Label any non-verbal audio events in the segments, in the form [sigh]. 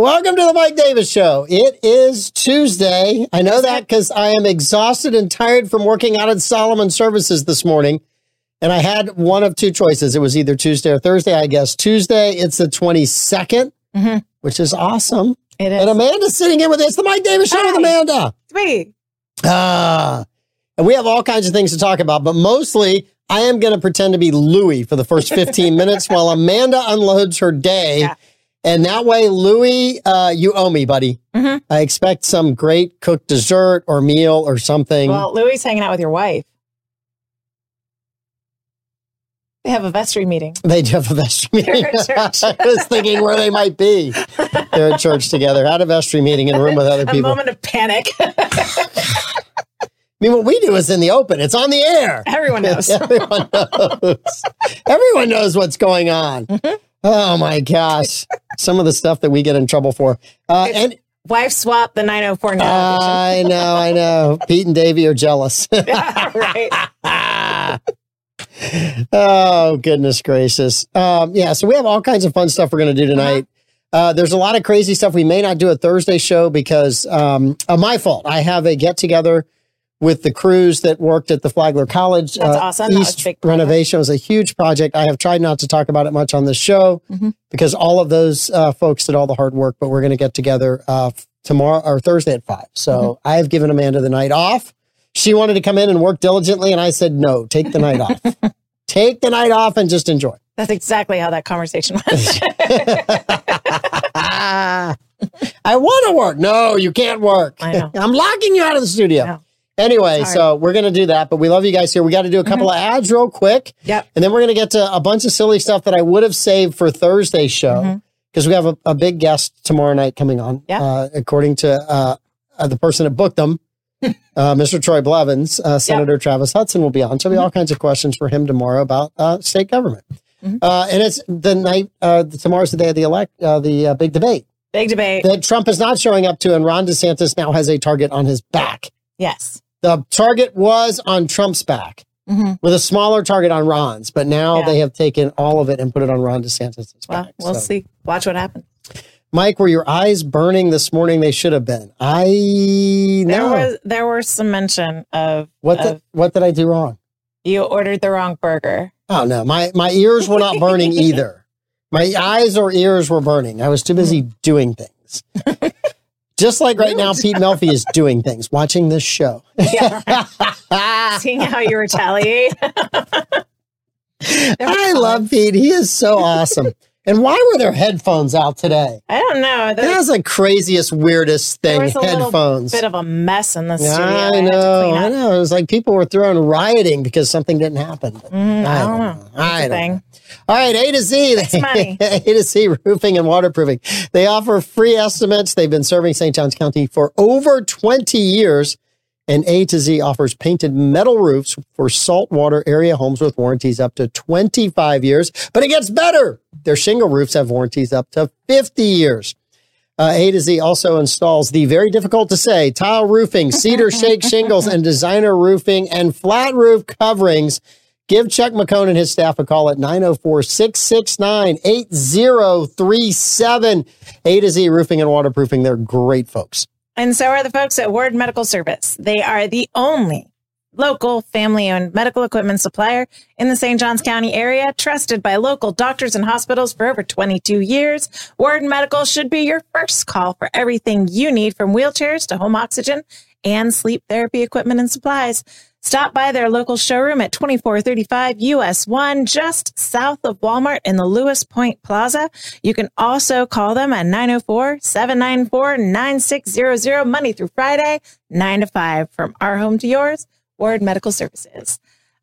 Welcome to the Mike Davis Show. It is Tuesday. I know that because I am exhausted and tired from working out at Solomon Services this morning. And I had one of two choices. It was either Tuesday or Thursday, I guess. Tuesday, it's the 22nd, Mhm. which is awesome. It is. And Amanda's sitting in with us, the Mike Davis Show with Amanda. Sweet. Ah, and we have all kinds of things to talk about, but mostly I am going to pretend to be Louie for the first 15 [laughs] minutes while Amanda unloads her day. Yeah. And that way, Louie, uh, you owe me, buddy. Mhm. I expect some great cooked dessert or meal or something. Well, Louie's hanging out with your wife. They have a vestry meeting. they do have a vestry meeting. [laughs] They're at church. [laughs] I was thinking where they might be. They're at church together, had a vestry meeting in a room with other [laughs] A people. moment of panic. I mean, what we do is in the open. It's on the air. Everyone knows. Everyone knows. Everyone knows what's going on. Mm-hmm. Oh my gosh. Some of the stuff that we get in trouble for. Uh, and Wife swap the 904 now. I know, I know. Pete and Davey are jealous. [laughs] [laughs] right. oh, goodness gracious. Um, yeah, so we have all kinds of fun stuff we're going to do tonight. Uh, there's a lot of crazy stuff. We may not do a Thursday show because um, of my fault. I have a get together with the crews that worked at the Flagler College. That's awesome. That was East renovation was a huge project. I have tried not to talk about it much on this show Mhm. because all of those uh, folks did all the hard work, but we're going to get together uh, tomorrow or Thursday at five. So Mm-hmm. I have given Amanda the night off. She wanted to come in and work diligently, and I said, no, take the night off. [laughs] Take the night off and just enjoy. That's exactly how that conversation went. [laughs] I want to work. No, you can't work. I know. [laughs] I'm locking you out of the studio. Anyway, so we're going to do that, but we love you guys here. We got to do a couple of ads real quick. yep. And then we're going to get to a bunch of silly stuff that I would have saved for Thursday's show because we have a, a big guest tomorrow night coming on. Yeah. Uh, according to uh, uh, the person that booked them, [laughs] uh, Mr. Troy Blevins, uh, Senator Travis Hutson will be on. So there'll be all kinds of questions for him tomorrow about uh, state government. Mhm. Uh, and it's the night, uh, tomorrow's the day of the elect, uh, the uh, big debate Big debate. that Trump is not showing up to, and Ron DeSantis now has a target on his back. yes. The target was on Trump's back hmm with a smaller target on Ron's, but now Yeah. they have taken all of it and put it on Ron DeSantis' Well, back. we'll So, see. Watch what happens. Mike, were your eyes burning this morning? They should have been. I There was there was some mention of, what of the, what did I do wrong? you ordered the wrong burger. Oh no, my my ears were not burning [laughs] either. My eyes or ears were burning. I was too busy [laughs] doing things. [laughs] Just like right now, Pete Melfi is doing things, watching this show. Yeah. [laughs] Seeing how you retaliate. I love Pete. He is so awesome. And why were there headphones out today? I don't know. There That's the craziest, weirdest thing. was a Headphones. bit of a mess in the studio. I know. clean I know. It was like people were throwing rioting because something didn't happen. Mm, I don't know. That's I don't thing. know. All right, A to Z. That's money. [laughs] A to Z roofing and waterproofing. They offer free estimates. They've been serving St. Johns County for over 20 years. And A to Z offers painted metal roofs for saltwater area homes with warranties up to 25 years. But it gets better. Their shingle roofs have warranties up to 50 years. Uh, A to Z also installs the very difficult to say tile roofing, cedar [laughs] shake shingles, and designer roofing and flat roof coverings. Give Chuck McCone and his staff a call at 904 669 8037. A to Z roofing and waterproofing. They're great folks. And so are the folks at Ward Medical Service. They are the only local family owned medical equipment supplier in the St. Johns County area, trusted by local doctors and hospitals for over 22 years. Ward Medical should be your first call for everything you need from wheelchairs to home oxygen and sleep therapy equipment and supplies. Stop by their local showroom at 2435 US 1, just south of Walmart in the Lewis Point Plaza. You can also call them at 904 794 9600, Monday through Friday, 9 to 5. From our home to yours, Ward Medical Services.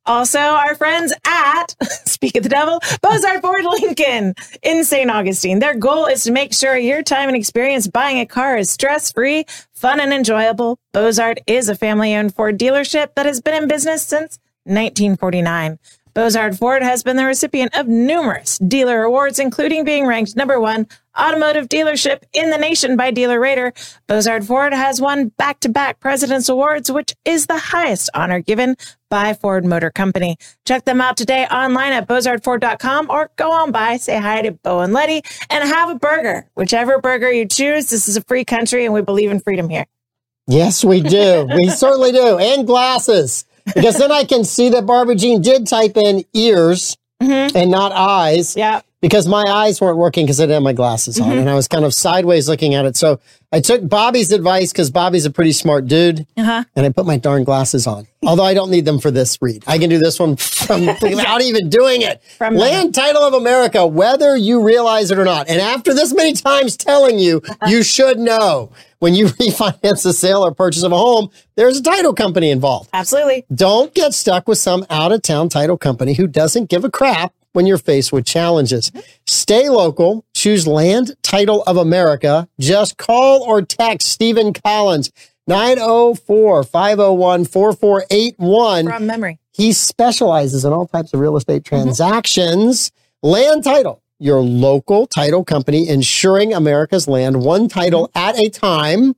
Also, our friends at [laughs] Speak of the Devil, Bozard Ford Lincoln in St. Augustine. Their goal is to make sure your time and experience buying a car is stress free, fun, and enjoyable. Bozard is a family owned Ford dealership that has been in business since 1949. Bozard Ford has been the recipient of numerous dealer awards, including being ranked number one automotive dealership in the nation by Dealer Rater. Bozard Ford has won back to back President's Awards, which is the highest honor given by Ford Motor Company. Check them out today online at bozardford.com or go on by, say hi to Bo and Letty, and have a burger. Whichever burger you choose, this is a free country and we believe in freedom here. Yes, we do. we [laughs] certainly do. And glasses. Because then I can see that Barbara Jean did type in ears mm-hmm. and not eyes. Yeah. Because my eyes weren't working because I didn't have my glasses on and I was kind of sideways looking at it. So I took Bobby's advice because Bobby's a pretty smart dude Uh huh. and I put my darn glasses on. Although I don't need them for this read. I can do this one from [laughs] without even doing it. From Land title of America, whether you realize it or not. And after this many times telling you, you should know when you [laughs] refinance the sale or purchase of a home, there's a title company involved. Absolutely. Don't get stuck with some out of town title company who doesn't give a crap when you're faced with challenges. Mm-hmm. Stay local. Choose Land Title of America. Just call or text Stephen Collins 904 501 4481. From memory. He specializes in all types of real estate mm-hmm. transactions. Land Title, your local title company insuring America's land one title mm-hmm. at a time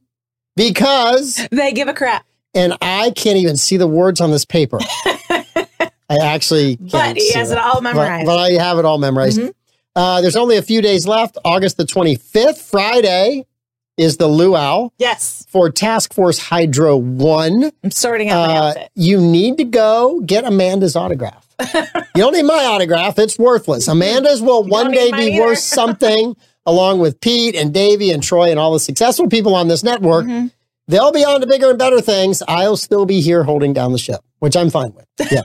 because They give a crap. and I can't even see the words on this paper. [laughs] I actually can't But he has it that. all memorized. but I have it all memorized. Mhm. Uh, there's only a few days left. August the 25th, Friday, is the luau yes. for Task Force Hydro 1. I'm sorting out my Uh, outfit. you need to go get Amanda's autograph. [laughs] you don't need my autograph. It's worthless. Amanda's will one day be either. worth [laughs] something along with Pete and Davey and Troy and all the successful people on this network. Mhm. They'll be on to bigger and better things. I'll still be here holding down the ship, which I'm fine with. [laughs] Yeah.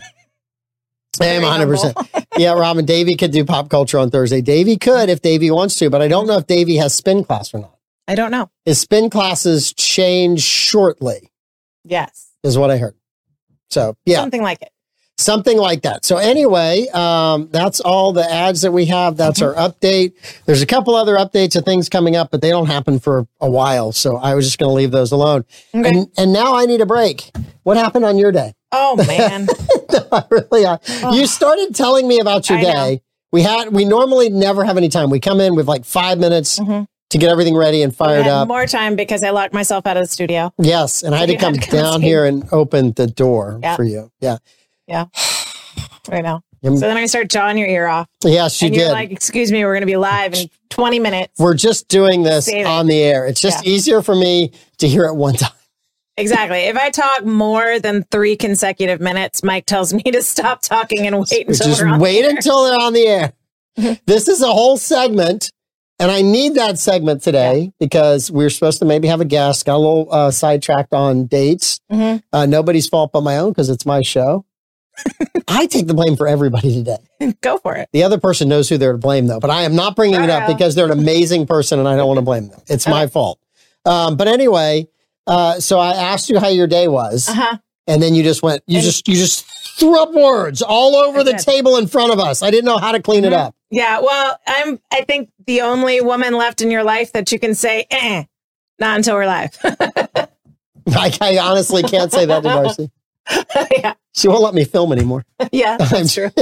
I am 100%. yeah, Robin, Davey could do pop culture on Thursday. Davey could if Davey wants to, but I don't know if Davey has spin class or not. I don't know. His spin classes change shortly, Yes. is what I heard. So, yeah, Something like it. something like that. So, anyway, um, that's all the ads that we have. That's our update. There's a couple other updates of things coming up, but they don't happen for a while. So, I was just going to leave those alone. Okay. And, and now I need a break. What happened on your day? Oh man. [laughs] [laughs] I really are. You started telling me about your I know. day. We had we normally never have any time. We come in with like five minutes Mhm. to get everything ready and fired up. more time because I locked myself out of the studio. yes, and I had to come had to come down see. here and open the door Yeah. for you. Yeah. Yeah. Right now. So then I start jawing your ear off. yes, you and did. like, excuse me, we're going to be live in 20 minutes. We're just doing this Save it. on the air. It's just Yeah. easier for me to hear it one [laughs] time. Exactly. If I talk more than three consecutive minutes, Mike tells me to stop talking and wait until just we're on wait the air. until they're on the air. [laughs] this is a whole segment, and I need that segment today because we're supposed to maybe have a guest. Got a little uh, sidetracked on dates. Mhm. Uh, nobody's fault but my own because it's my show. [laughs] I take the blame for everybody today. Go for it. The other person knows who they're to blame, though. But I am not bringing it up because they're an amazing person, and I don't want to blame them. It's my fault. Um, but anyway, uh, so I asked you how your day was, Uh huh. and then you just went, you And- just you just threw up words all over the did. table in front of us. I didn't know how to clean it Mhm. up. Yeah. Well, I'm, I think the only woman left in your life that you can say, eh, not until we're live. [laughs] [laughs] I, I honestly can't say that to Darcy. [laughs] yeah. She won't let me film anymore. [laughs] Yeah. That's true. [laughs]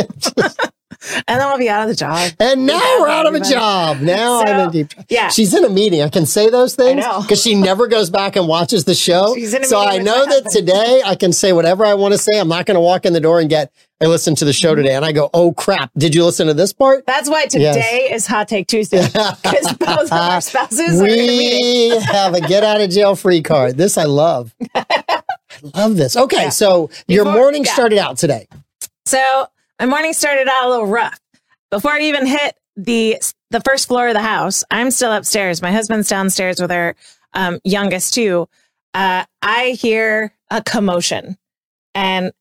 And then we'll be out of the job. and now Yeah, we're out of a job. Now I'm in deep. Yeah. She's in a meeting. I can say those things because she never goes back and watches the show. She's in a so I know that today I can say whatever I want to say. I'm not going to walk in the door and get, I listened to the show today and I go, oh crap. Did you listen to this part? That's why today is Hot Take Tuesday [laughs] because both of our spouses are in a meeting. we have a get out of jail free card. This I love. Love this. Okay. Yeah. So your morning yeah. started out today. So my morning started out a little rough. Before I even hit the the first floor of the house, I'm still upstairs. My husband's downstairs with our um, youngest too. Uh, I hear a commotion, and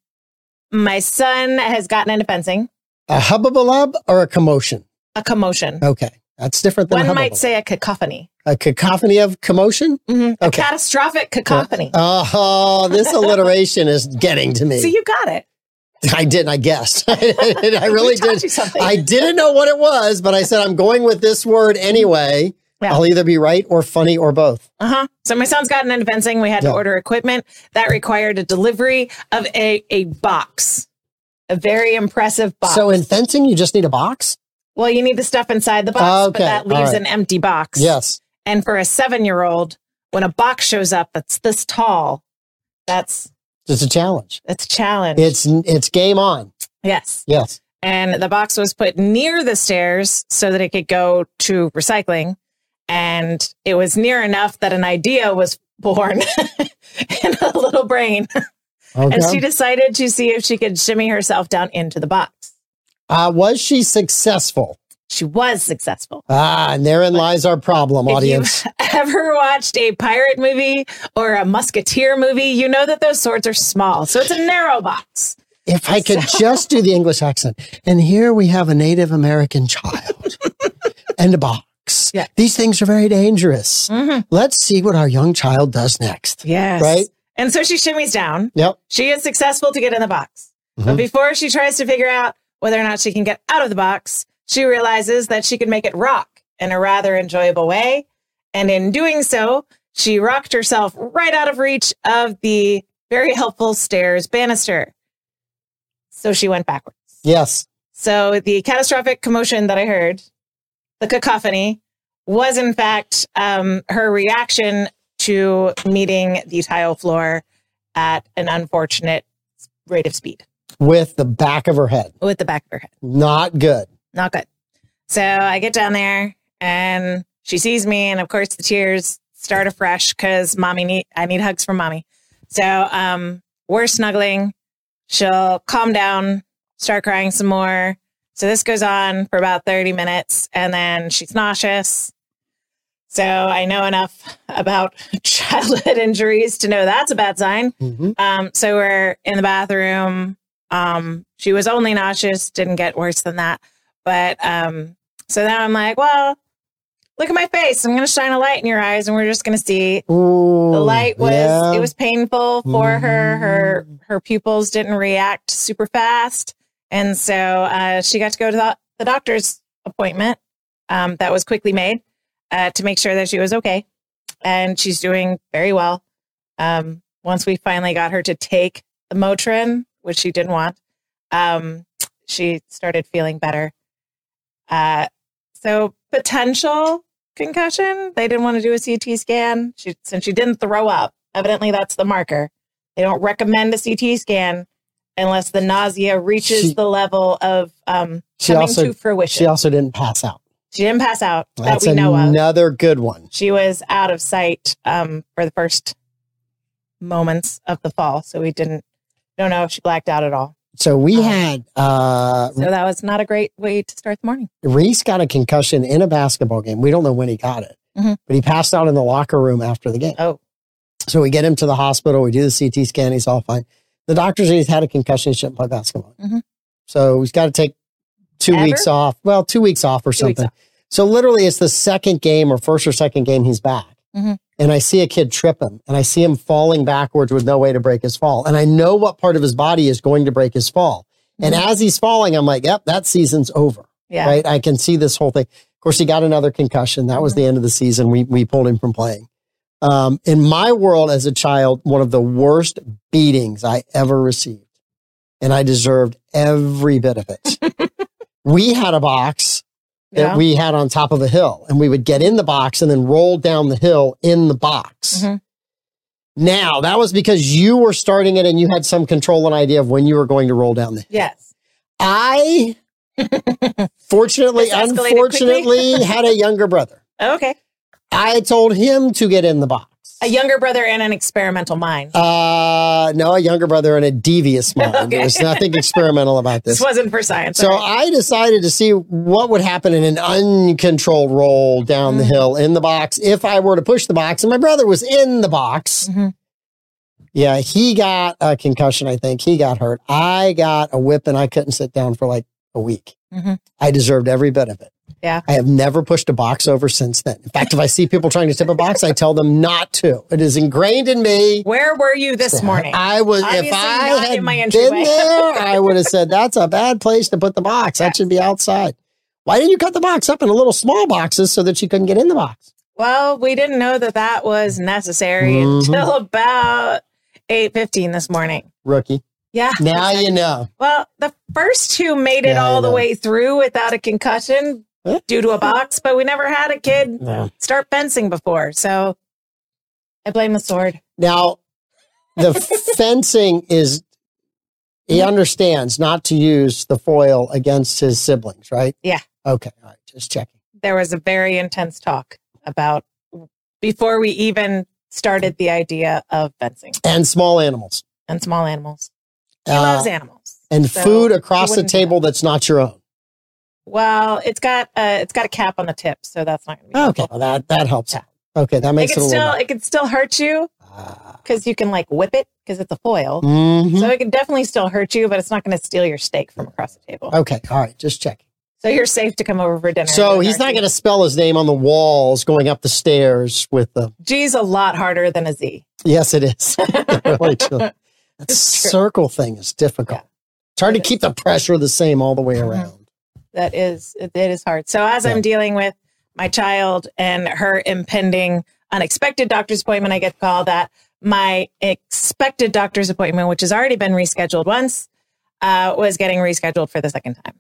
my son has gotten into fencing. A hubbubalub or a commotion? A commotion. Okay. That's different than a One might say a cacophony, a cacophony of commotion. Mhm. a catastrophic cacophony. Uh, oh, this [laughs] alliteration is getting to me. so you got it. I didn't. I guessed. [laughs] I [laughs] really did. I didn't know what it was, but I said I'm going with this word anyway. Yeah. I'll either be right or funny or both. Uh huh. So my son's gotten into fencing. We had Yeah. to order equipment that required a delivery of a a box, a very impressive box. So in fencing, you just need a box? Well, you need the stuff inside the box, but Okay, that leaves right. an empty box. Yes. And for a seven year old, when a box shows up that's this tall, that's It's a challenge. it's a challenge. It's it's game on. yes. Yes. And the box was put near the stairs so that it could go to recycling. And it was near enough that an idea was born [laughs] in a little brain. Okay. [laughs] And she decided to see if she could shimmy herself down into the box. Uh, was she successful? She was successful. Ah, and therein lies our problem, If audience. you've [laughs] ever watched a pirate movie or a musketeer movie, you know that those swords are small. So it's a narrow box. If I could just do the English accent. And here we have a Native American child [laughs] and a box. Yeah. These things are very dangerous. Mhm. Let's see what our young child does next. Yes. Right? And so she shimmies down. Yep. She is successful to get in the box. But Mhm. before she tries to figure out whether or not she can get out of the box, she realizes that she can make it rock in a rather enjoyable way. And in doing so, she rocked herself right out of reach of the very helpful stairs banister. So she went backwards. Yes. So the catastrophic commotion that I heard, the cacophony, was in fact um, her reaction to meeting the tile floor at an unfortunate rate of speed With the back of her head. with the back of her head. Not good. Not good. So I get down there and she sees me, and of course the tears start afresh because mommy need I need hugs from mommy. So um, we're snuggling. She'll calm down, start crying some more. So this goes on for about 30 minutes, and then she's nauseous. So I know enough about [laughs] childhood injuries to know that's a bad sign. Mhm. Um, so we're in the bathroom. Um, she was only nauseous, didn't get worse than that. But um, so then I'm like, well, look at my face. I'm going to shine a light in your eyes, and we're just going to see. Ooh, The light was yeah. it was painful for her. Her her pupils didn't react super fast, and so uh, she got to go to the, the doctor's appointment. Um, that was quickly made uh, to make sure that she was okay, and she's doing very well. Um, once we finally got her to take the Motrin, which she didn't want, um, she started feeling better. Uh, so potential concussion. They didn't want to do a CT scan she, since she didn't throw up. Evidently, that's the marker. They don't recommend a CT scan unless the nausea reaches She- the level of um, She coming also to fruition. she also didn't pass out. She didn't pass out That's that we know of. another good one. She was out of sight um, for the first moments of the fall, so we didn't know if she blacked out at all. So we Um, had uh So that was not a great way to start the morning. Reese got a concussion in a basketball game. We don't know when he got it, Mhm. but he passed out in the locker room after the game. Oh, So we get him to the hospital. We do the CT scan. He's all fine. The doctor said he's had a concussion. He shouldn't play basketball. Mhm. So he's got to take two Ever? weeks off. Well, two weeks off or Two something. off. So literally, it's the second game or first or second game he's back. Mhm. And I see a kid trip him and I see him falling backwards with no way to break his fall. And I know what part of his body is going to break his fall. And as he's falling, I'm like, yep, that season's over yeah. right? I can see this whole thing. Of course, he got another concussion. That was the end of the season. We we pulled him from playing. Um, in my world as a child, one of the worst beatings I ever received, and I deserved every bit of it. [laughs] we had a box that Yeah. we had on top of a hill, and we would get in the box and then roll down the hill in the box. Mhm. Now that was because you were starting it and you had some control and idea of when you were going to roll down the hill. Yes. I [laughs] fortunately, unfortunately, had a younger brother. [laughs] Okay. I told him to get in the box. A younger brother and an experimental mind. Uh, no, a younger brother and a devious [laughs] mind. Okay. There was nothing experimental about This this. wasn't for science. So right. I decided to see what would happen in an uncontrolled roll down the Mm. hill in the box if I were to push the box. And my brother was in the box. Mhm. Yeah, he got a concussion, I think. He got hurt. I got a whip and I couldn't sit down for like a week. Mhm. I deserved every bit of it. Yeah. I have never pushed a box over since then. In fact, if I see people trying to tip a box, I tell them not to. It is ingrained in me. Where were you this morning? I was, if I had been there, [laughs] I would have said, that's a bad place to put the box. That should be outside. Why didn't you cut the box up into little small boxes so that she couldn't get in the box? Well, we didn't know that that was necessary Mhm. until about eight fifteen this morning. Rookie. Yeah. Now you know. Well, the first two made it Yeah, all the way through without a concussion? Due to a box, but we never had a kid Yeah. start fencing before. So I blame the sword. Now, the [laughs] fencing is, he understands not to use the foil against his siblings, right? Yeah. Okay. All right. Just checking. There was a very intense talk about before we even started the idea of fencing And small animals. and small animals. He Uh, loves animals. and so food across the table that's not your own. Well, it's got uh it's got a cap on the tip, so that's not going to be Okay. helpful. Well, that, that helps. Yeah. Okay. That makes it, a still it can still hurt you Ah. because you can like whip it because it's a foil. Mhm. So it can definitely still hurt you, but it's not going to steal your steak from across the table. Okay. All right. Just checking. So you're safe to come over for dinner. So he's not going to spell his name on the walls going up the stairs with the. G's a lot harder than a Z. Yes, it is. [laughs] really. That circle thing is difficult. Yeah. It's hard to It keep the pressure the same all the way Mhm. around. That is, it, is hard. So as Yeah. I'm dealing with my child and her impending unexpected doctor's appointment, I get called that my expected doctor's appointment, which has already been rescheduled once, uh, was getting rescheduled for the second time.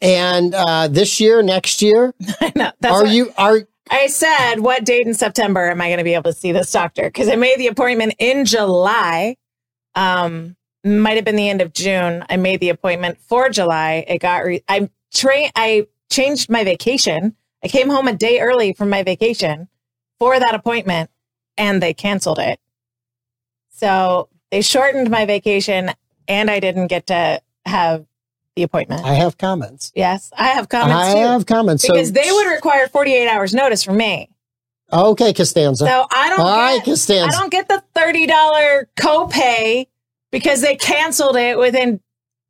And uh, this year, next year, [laughs] I know. That's are you are I said, what date in September am I going to be able to see this doctor? Because I made the appointment in July. Um, might have been the end of June. I made the appointment for July. It got re- I train. I changed my vacation. I came home a day early from my vacation for that appointment, and they canceled it. So they shortened my vacation, and I didn't get to have the appointment. I have comments. yes, I have comments I too. have comments. because so, they would require 48 hours notice from me. Okay, Costanza. So I don't All right, get, I Costanza. don't get the thirty dollar copay because they canceled it within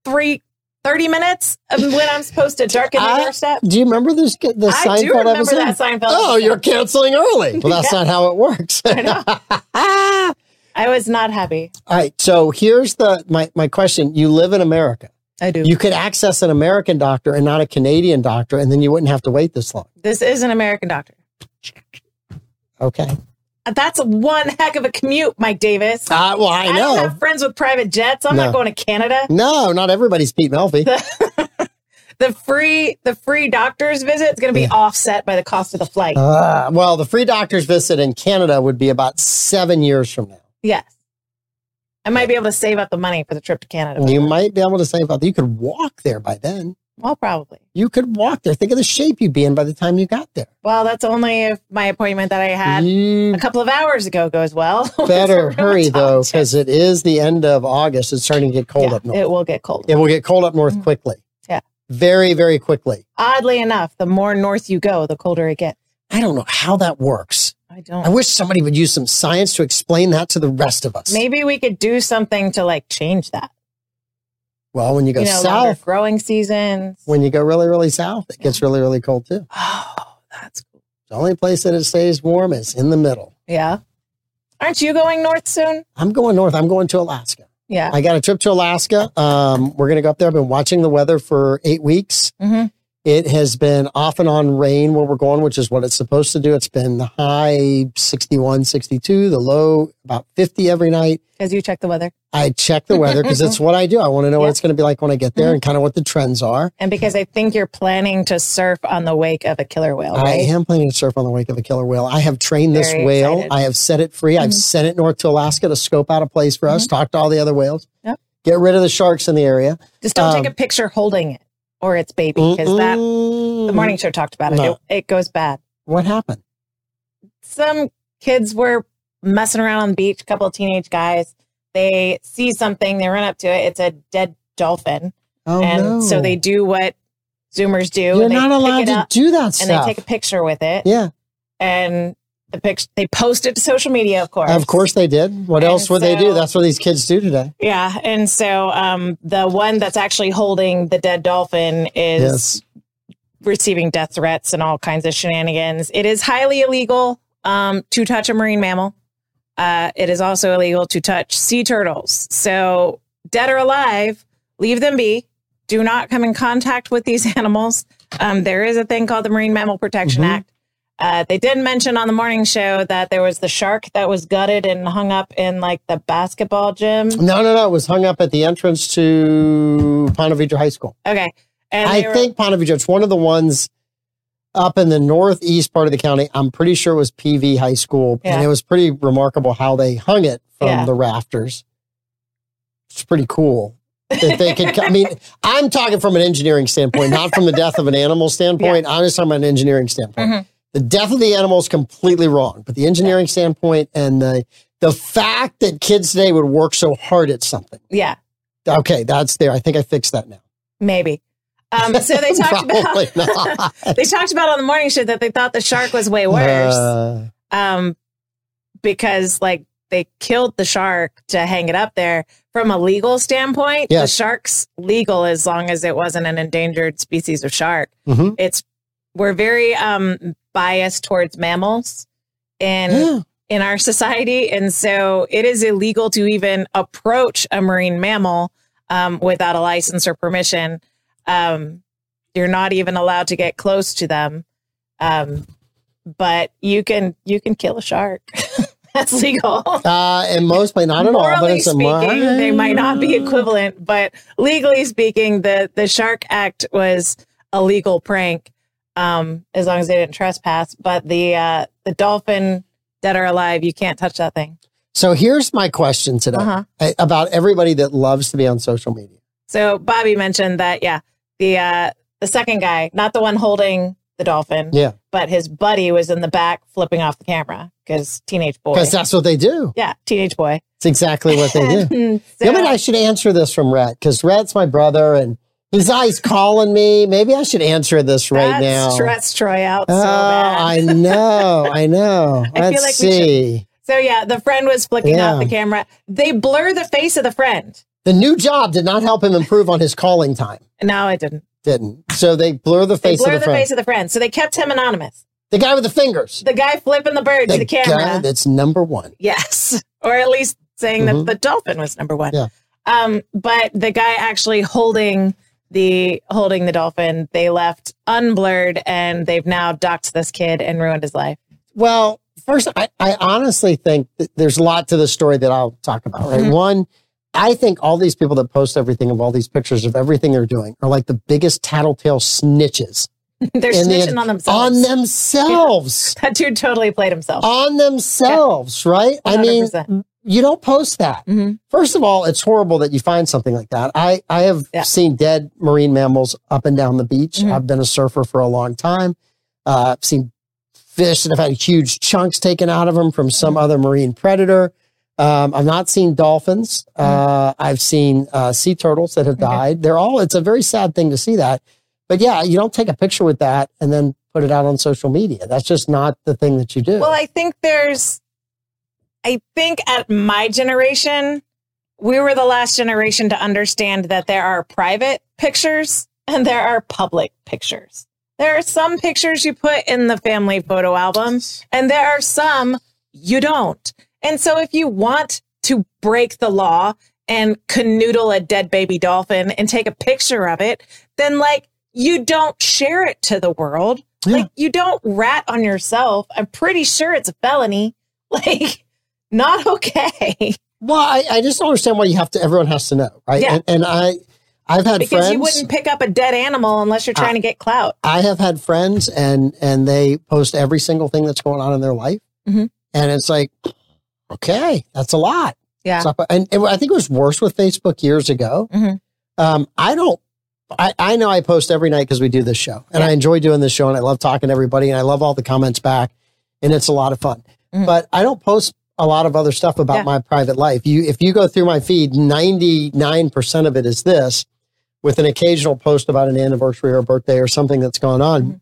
three 30 minutes of when I'm supposed to darken the doorstep. Do you remember this? The I Seinfeld do remember episode? that Seinfeld. Oh, episode. you're canceling early. Well, that's [laughs] Yeah. not how it works. I. [laughs] I was not happy. All right. So here's the my my question. You live in America. I do. You could access an American doctor and not a Canadian doctor, and then you wouldn't have to wait this long. this is an American doctor. Okay. That's one heck of a commute, Mike Davis. Uh, well, I don't know. have friends with private jets. I'm No. not going to Canada. No, not everybody's Pete Melfi. [laughs] The free the free doctor's visit is going to be Yeah. offset by the cost of the flight. Uh, well, the free doctor's visit in Canada would be about seven years from now. yes. I might be able to save up the money for the trip to Canada. You might be able to save up. You could walk there by then. Well, probably. You could walk there. Think of the shape you'd be in by the time you got there. Well, that's only if my appointment that I had You a couple of hours ago goes well. [laughs] better hurry though, because it is the end of August. It's starting to get cold Yeah, up north. it will get cold. It will get cold up north Mhm. quickly. Yeah. Very, very quickly. Oddly enough, the more north you go, the colder it gets. I don't know how that works. I don't. I wish somebody would use some science to explain that to the rest of us. Maybe we could do something to like change that. Well, when you go you know, south, growing seasons. when you go really, really south, it gets really, really cold too. oh, that's cool. The only place that it stays warm is in the middle. Yeah. Aren't you going north soon? I'm going north. I'm going to Alaska. Yeah. I got a trip to Alaska. Um, we're going to go up there. I've been watching the weather for eight weeks. hmm It has been off and on rain where we're going, which is what it's supposed to do. It's been the high 61, 62, the low about 50 every night. Because you check the weather. I check the weather because it's [laughs] what I do. I want to know what it's going to be like when I get there and kind of what the trends are. And because I think you're planning to surf on the wake of a killer whale, I am planning to surf on the wake of a killer whale. I have trained this Very whale. excited. I have set it free. I've Mhm. sent it north to Alaska to scope out a place for us, talk to all the other whales, Yep. get rid of the sharks in the area. Just don't Um, take a picture holding it or its baby because that the morning show talked about it. No. it. It goes bad. What happened? Some kids were messing around on the beach, a couple of teenage guys. They see something, they run up to it. It's a dead dolphin. Oh, and no. so they do what Zoomers do. You're not allowed to do that and they take a picture with it. yeah, And the picture they posted to social media, of course. of course they did. What And else would they do? That's what these kids do today. Yeah. And so um the one that's actually holding the dead dolphin is Yes. receiving death threats and all kinds of shenanigans. It is highly illegal um, to touch a marine mammal. Uh, it is also illegal to touch sea turtles. So, dead or alive, leave them be. Do not come in contact with these [laughs] animals. Um, there is a thing called the Marine Mammal Protection Mhm. Act. Uh, they did mention on the morning show that there was the shark that was gutted and hung up in like the basketball gym. No, no, no. It was hung up at the entrance to Ponte Vedra High School. Okay. And I were- think Ponte Vedra, it's one of the ones up in the northeast part of the county. I'm pretty sure it was PV High School. And it was pretty remarkable how they hung it from Yeah. the rafters. It's pretty cool. That they could, I mean, I'm talking from an engineering standpoint, not from the death of an animal standpoint. I'm just talking about an engineering standpoint. Mhm. The death of the animal is completely wrong, but the engineering standpoint and the, the fact that kids today would work so hard at something. yeah, Okay, that's there. I think I fixed that now. maybe. Um, so they [laughs] talked about [laughs] they talked about on the morning show that they thought the shark was way worse. Uh, um, because like they killed the shark to hang it up there. From a legal standpoint, the shark's legal as long as it wasn't an endangered species of shark. mhm. It's we're very um, biased towards mammals in [gasps] Yeah. in our society, and so it is illegal to even approach a marine mammal um, without a license or permission. Um, you're not even allowed to get close to them. Um, but you can you can kill a shark. [laughs] That's legal. Uh, and most mostly not at all, but Morally it's a speaking, they might not be [laughs] equivalent, but legally speaking, the the Shark Act was a legal prank, um, as long as they didn't trespass. But the uh, the dolphin dead or alive, you can't touch that thing. So here's my question today Uh-huh. uh, about everybody that loves to be on social media. So Bobby mentioned that, yeah, the uh, the second guy, not the one holding the dolphin, Yeah, but his buddy was in the back flipping off the camera because teenage boy. because that's what they do. Yeah, teenage boy. It's exactly what they do. And Yeah, but I should answer this from Rhett because Rhett's my brother and he's eyes calling me. Maybe I should answer this right that now. stressed Troy out so oh, bad. I know, I know. [laughs] I Let's like see. So yeah, the friend was flicking Yeah. off the camera. They blur the face of the friend. The new job did not help him improve on his calling time. No, it didn't. Didn't. So they blur the They face blur of the, the friend. face of the friend. So they kept him anonymous. the guy with the fingers. The guy flipping the bird to the camera. guy that's number one. Yes. [laughs] Or at least saying Mhm. that the dolphin was number one. Yeah. Um, but the guy actually holding the holding the dolphin, they left unblurred and they've now doxed this kid and ruined his life. Well, first, I, I honestly think that there's a lot to the story that I'll talk about, right? Mhm. One, I think all these people that post everything of all these pictures of everything they're doing are like the biggest tattletale snitches [laughs] They're the- snitching on themselves. on themselves. [laughs] That dude totally played himself. on themselves, right? I mean, 100%. You don't post that. Mhm. First of all, it's horrible that you find something like that. I, I have Yeah. seen dead marine mammals up and down the beach. Mhm. I've been a surfer for a long time. Uh, I've seen fish that have had huge chunks taken out of them from some Mm-hmm. other marine predator. Um, I've not seen dolphins. Mm-hmm. Uh, I've seen uh, sea turtles that have died. They're all, it's a very sad thing to see that. But yeah, you don't take a picture with that and then put it out on social media. That's just not the thing that you do. Well, I think there's, I think at my generation, we were the last generation to understand that there are private pictures and there are public pictures. There are some pictures you put in the family photo album, and there are some you don't. And so if you want to break the law and canoodle a dead baby dolphin and take a picture of it, then like you don't share it to the world. Yeah. Like you don't rat on yourself. I'm pretty sure it's a felony. [laughs] Like not okay. [laughs] Well, I, I just don't understand why you have to. Everyone has to know, right? Yeah. And, and I, I've had because friends. you wouldn't pick up a dead animal unless you're trying to get clout. I have had friends, and and they post every single thing that's going on in their life, Mhm. and it's like, okay, that's a lot. Yeah. So, and, and I think it was worse with Facebook years ago. Mhm. Um, I don't. I, I know I post every night because we do this show, and Yeah. I enjoy doing this show, and I love talking to everybody, and I love all the comments back, and it's a lot of fun. Mhm. But I don't post a lot of other stuff about Yeah. my private life. You, if you go through my feed, ninety nine percent of it is this, with an occasional post about an anniversary or a birthday or something that's going on. Mhm.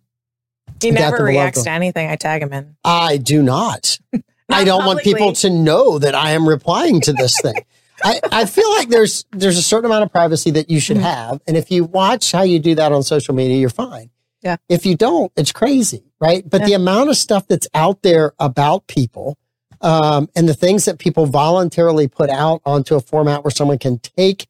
He never reacts to anything I tag him in. I do not. [laughs] I don't want people to know that I am replying to this thing. I, I feel like there's there's a certain amount of privacy that you should Mhm. have. And if you watch how you do that on social media, you're fine. Yeah. If you don't, it's crazy, right? But the amount of stuff that's out there about people um, and the things that people voluntarily put out onto a format where someone can take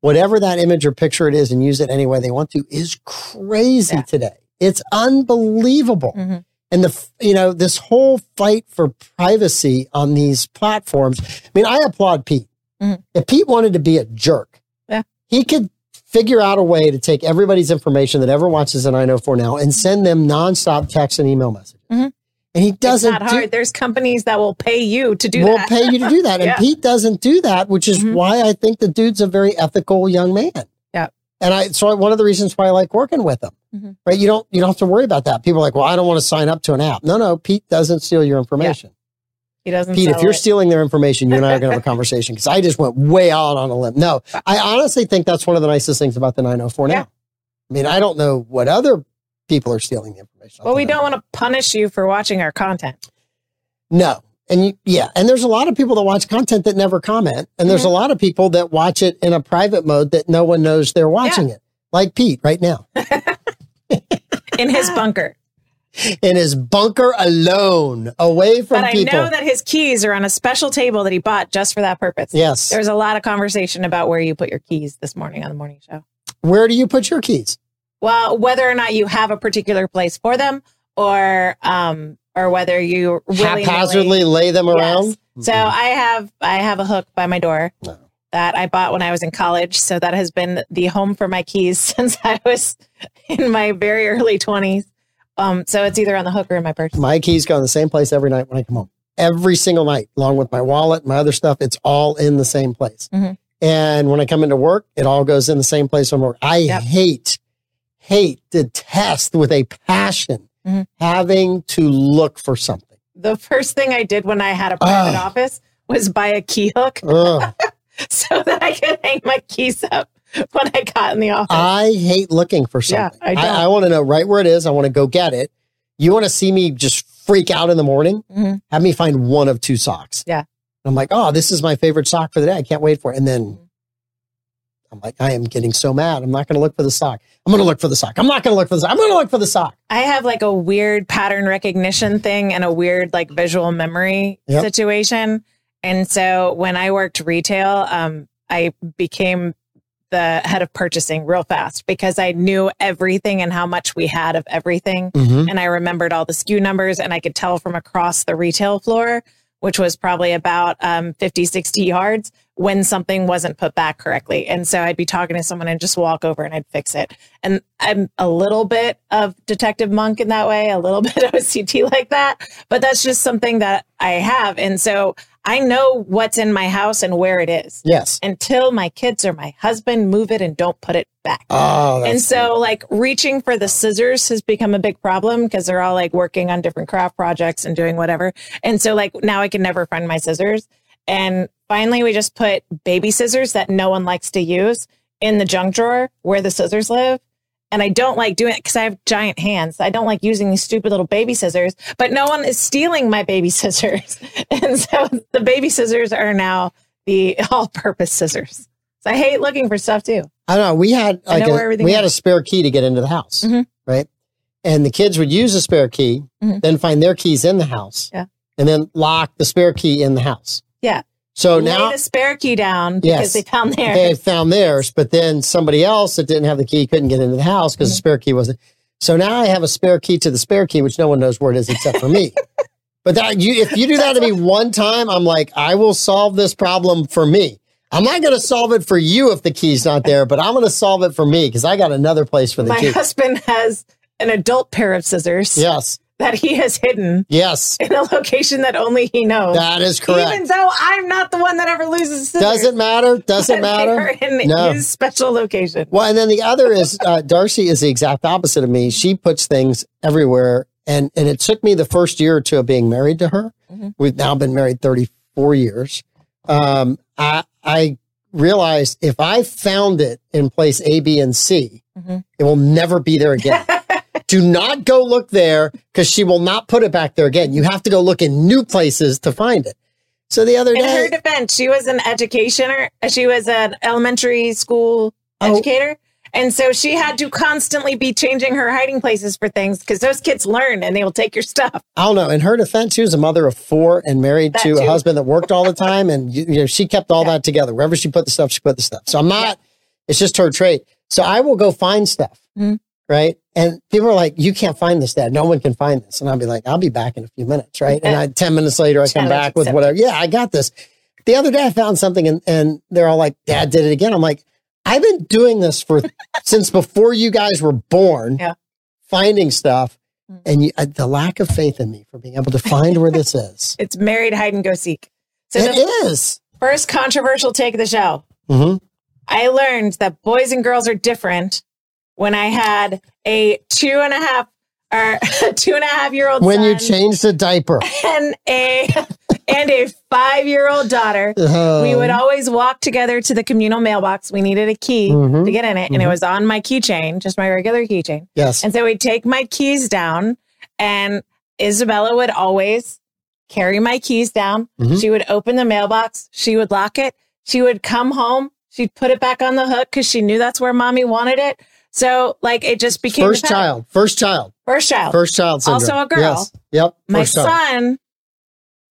whatever that image or picture it is and use it any way they want to is crazy Yeah. today. It's unbelievable. Mhm. And the, you know, this whole fight for privacy on these platforms. I mean, I applaud Pete. Mhm. If Pete wanted to be a jerk, Yeah. he could figure out a way to take everybody's information that ever watches the 904 now and send them nonstop text and email messages. Mhm. And he doesn't it's not do- hard. There's companies that will pay you to do will that. pay you to do that. [laughs] And Yeah. Pete doesn't do that, which is Mhm. why I think the dude's a very ethical young man. Yeah. And I, so one of the reasons why I like working with him, Mhm. right? You don't, you don't have to worry about that. People are like, well, I don't want to sign up to an app. No, no, Pete doesn't steal your information. he doesn't. Pete, if you're it. stealing their information, you and I are going to have a [laughs] conversation because I just went way out on a limb. No, I honestly think that's one of the nicest things about the 904 now. I mean, I don't know what other people are stealing the information. Off well, we don't want to punish you for watching our content. No. And you, yeah, and there's a lot of people that watch content that never comment, and there's a mm-hmm. lot of people that watch it in a private mode that no one knows they're watching it, like Pete right now [laughs] in his bunker. in his bunker alone, away from But I people. know that his keys are on a special table that he bought just for that purpose. yes. There was a lot of conversation about where you put your keys this morning on the morning show. Where do you put your keys? Well, whether or not you have a particular place for them or um or whether you Haphazardly lay them Yes. around. So I have I have a hook by my door No. that I bought when I was in college. So that has been the home for my keys [laughs] since I was in my very early twenties. Um, so it's either on the hook or in my purse. My keys go in the same place every night when I come home. Every single night, along with my wallet, my other stuff, it's all in the same place. Mhm. And when I come into work, it all goes in the same place from work. I Yep. hate, hate, detest with a passion Mhm. having to look for something. The first thing I did when I had a private Ah. office was buy a key hook Ugh. [laughs] so that I could hang my keys up when I got in the office. I hate looking for Yeah, something. I. I, want to know right where it is. I want to go get it. You want to see me just freak out in the morning? Mhm. Have me find one of two socks. Yeah. I'm like, oh, this is my favorite sock for the day. I can't wait for it. And then Mhm. I'm like, I am getting so mad. I'm not going to look for the sock. I'm going to look for the sock. I'm not going to look for the sock. I'm going to look for the sock. I have like a weird pattern recognition thing and a weird like visual memory Yep. situation. And so when I worked retail, um, I became the head of purchasing real fast because I knew everything and how much we had of everything. Mm-hmm. And I remembered all the SKU numbers and I could tell from across the retail floor, which was probably about um, 50, 60 yards when something wasn't put back correctly. And so I'd be talking to someone and just walk over and I'd fix it. And I'm a little bit of Detective Monk in that way, a little [laughs] bit of OCD like that, but that's just something that I have. And so I know what's in my house and where it is Yes. until my kids or my husband move it and don't put it back. Oh, And so, like, reaching for the scissors has become a big problem because they're all like working on different craft projects and doing whatever. And so, like, now I can never find my scissors. And finally, we just put baby scissors that no one likes to use in the junk drawer where the scissors live. And I don't like doing it because I have giant hands. I don't like using these stupid little baby scissors, but no one is stealing my baby [laughs] scissors. And so the baby scissors are now the [laughs] all purpose scissors. So I hate looking for stuff too. I don't know. We had like a, we had a spare key to get into the house, Mhm. right? And the kids would use the spare key, Mhm. then find their keys in the house, Yeah. and then lock the spare key in the house. Yeah. So Lay now the spare key down because Yes. they found theirs. they found theirs, but then somebody else that didn't have the key couldn't get into the house because the Mm-hmm. spare key wasn't. So now I have a spare key to the spare key, which no one knows where it is except for me. [laughs] but that you, if you do that to me one time, I'm like, I will solve this problem for me. I'm not going to solve it for you if the key's not there, but I'm going to solve it for me because I got another place for the My key. husband has an adult pair of scissors Yes, that he has hidden yes, in a location that only he knows. that is correct. Even though I'm not the one that ever loses scissors. Doesn't matter. Doesn't [laughs] matter. In No. his special location. Well, and then the other is uh, Darcy is the exact opposite of me. She puts things everywhere, and and it took me the first year or two of being married to her. Mhm. We've now been married thirty four years. Um, I I realized if I found it in place A, B, and C, Mhm. it will never be there again. [laughs] Do not go look there because she will not put it back there again. You have to go look in new places to find it. So the other day In her defense, she was an educationer. She was an elementary school Oh. educator. And so she had to constantly be changing her hiding places for things because those kids learn and they will take your stuff. I don't know. In her defense, she was a mother of four and married That to a husband that worked all the time, and you, know she kept all Yeah. that together. Wherever she put the stuff, she put the stuff. So I'm not. It's just her trait. So I will go find stuff, Mhm. Right? And people are like, "You can't find this, Dad. No one can find this." And I'll be like, "I'll be back in a few minutes, right?" And I, ten minutes later, I come back with whatever. Yeah, I got this. The other day, I found something, and and they're all like, "Dad did it again." I'm like, "I've been doing this for [laughs] since before you guys were born, Yeah. finding stuff." Mm. And you, uh, the lack of faith in me for being able to find where this is. [laughs] It's married hide and go seek. So It is. first controversial take of the show. hmm I learned that boys and girls are different when I had a two and a half or [laughs] two and a half year old When you son changed the diaper, and a and a five year old daughter. we would always walk together to the communal mailbox. We needed a key Mhm. to get in it, and it Mhm. was on my keychain, just my regular keychain. yes. And so we'd take my keys down, and Isabella would always carry my keys down. Mhm. She would open the mailbox, she would lock it, she would come home, she'd put it back on the hook because she knew that's where mommy wanted it. So, like, it just became First child. First child. First child. First child syndrome. Also a girl. Yes. Yep. my First child. son,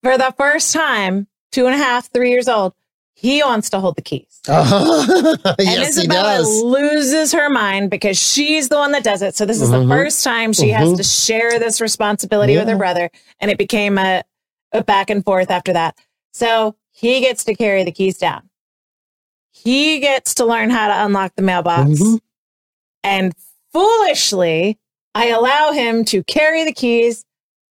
for the first time, two and a half, three years old, he wants to hold the keys. [laughs] Uh-huh. and yes, he Isabella loses her mind because she's the one that does it. So this is Mhm. the first time she has Mhm. to share this responsibility with her brother, and it became a, a back and forth after that. So he gets to carry the keys down. He gets to learn how to unlock the mailbox, Mhm. And foolishly, I allow him to carry the keys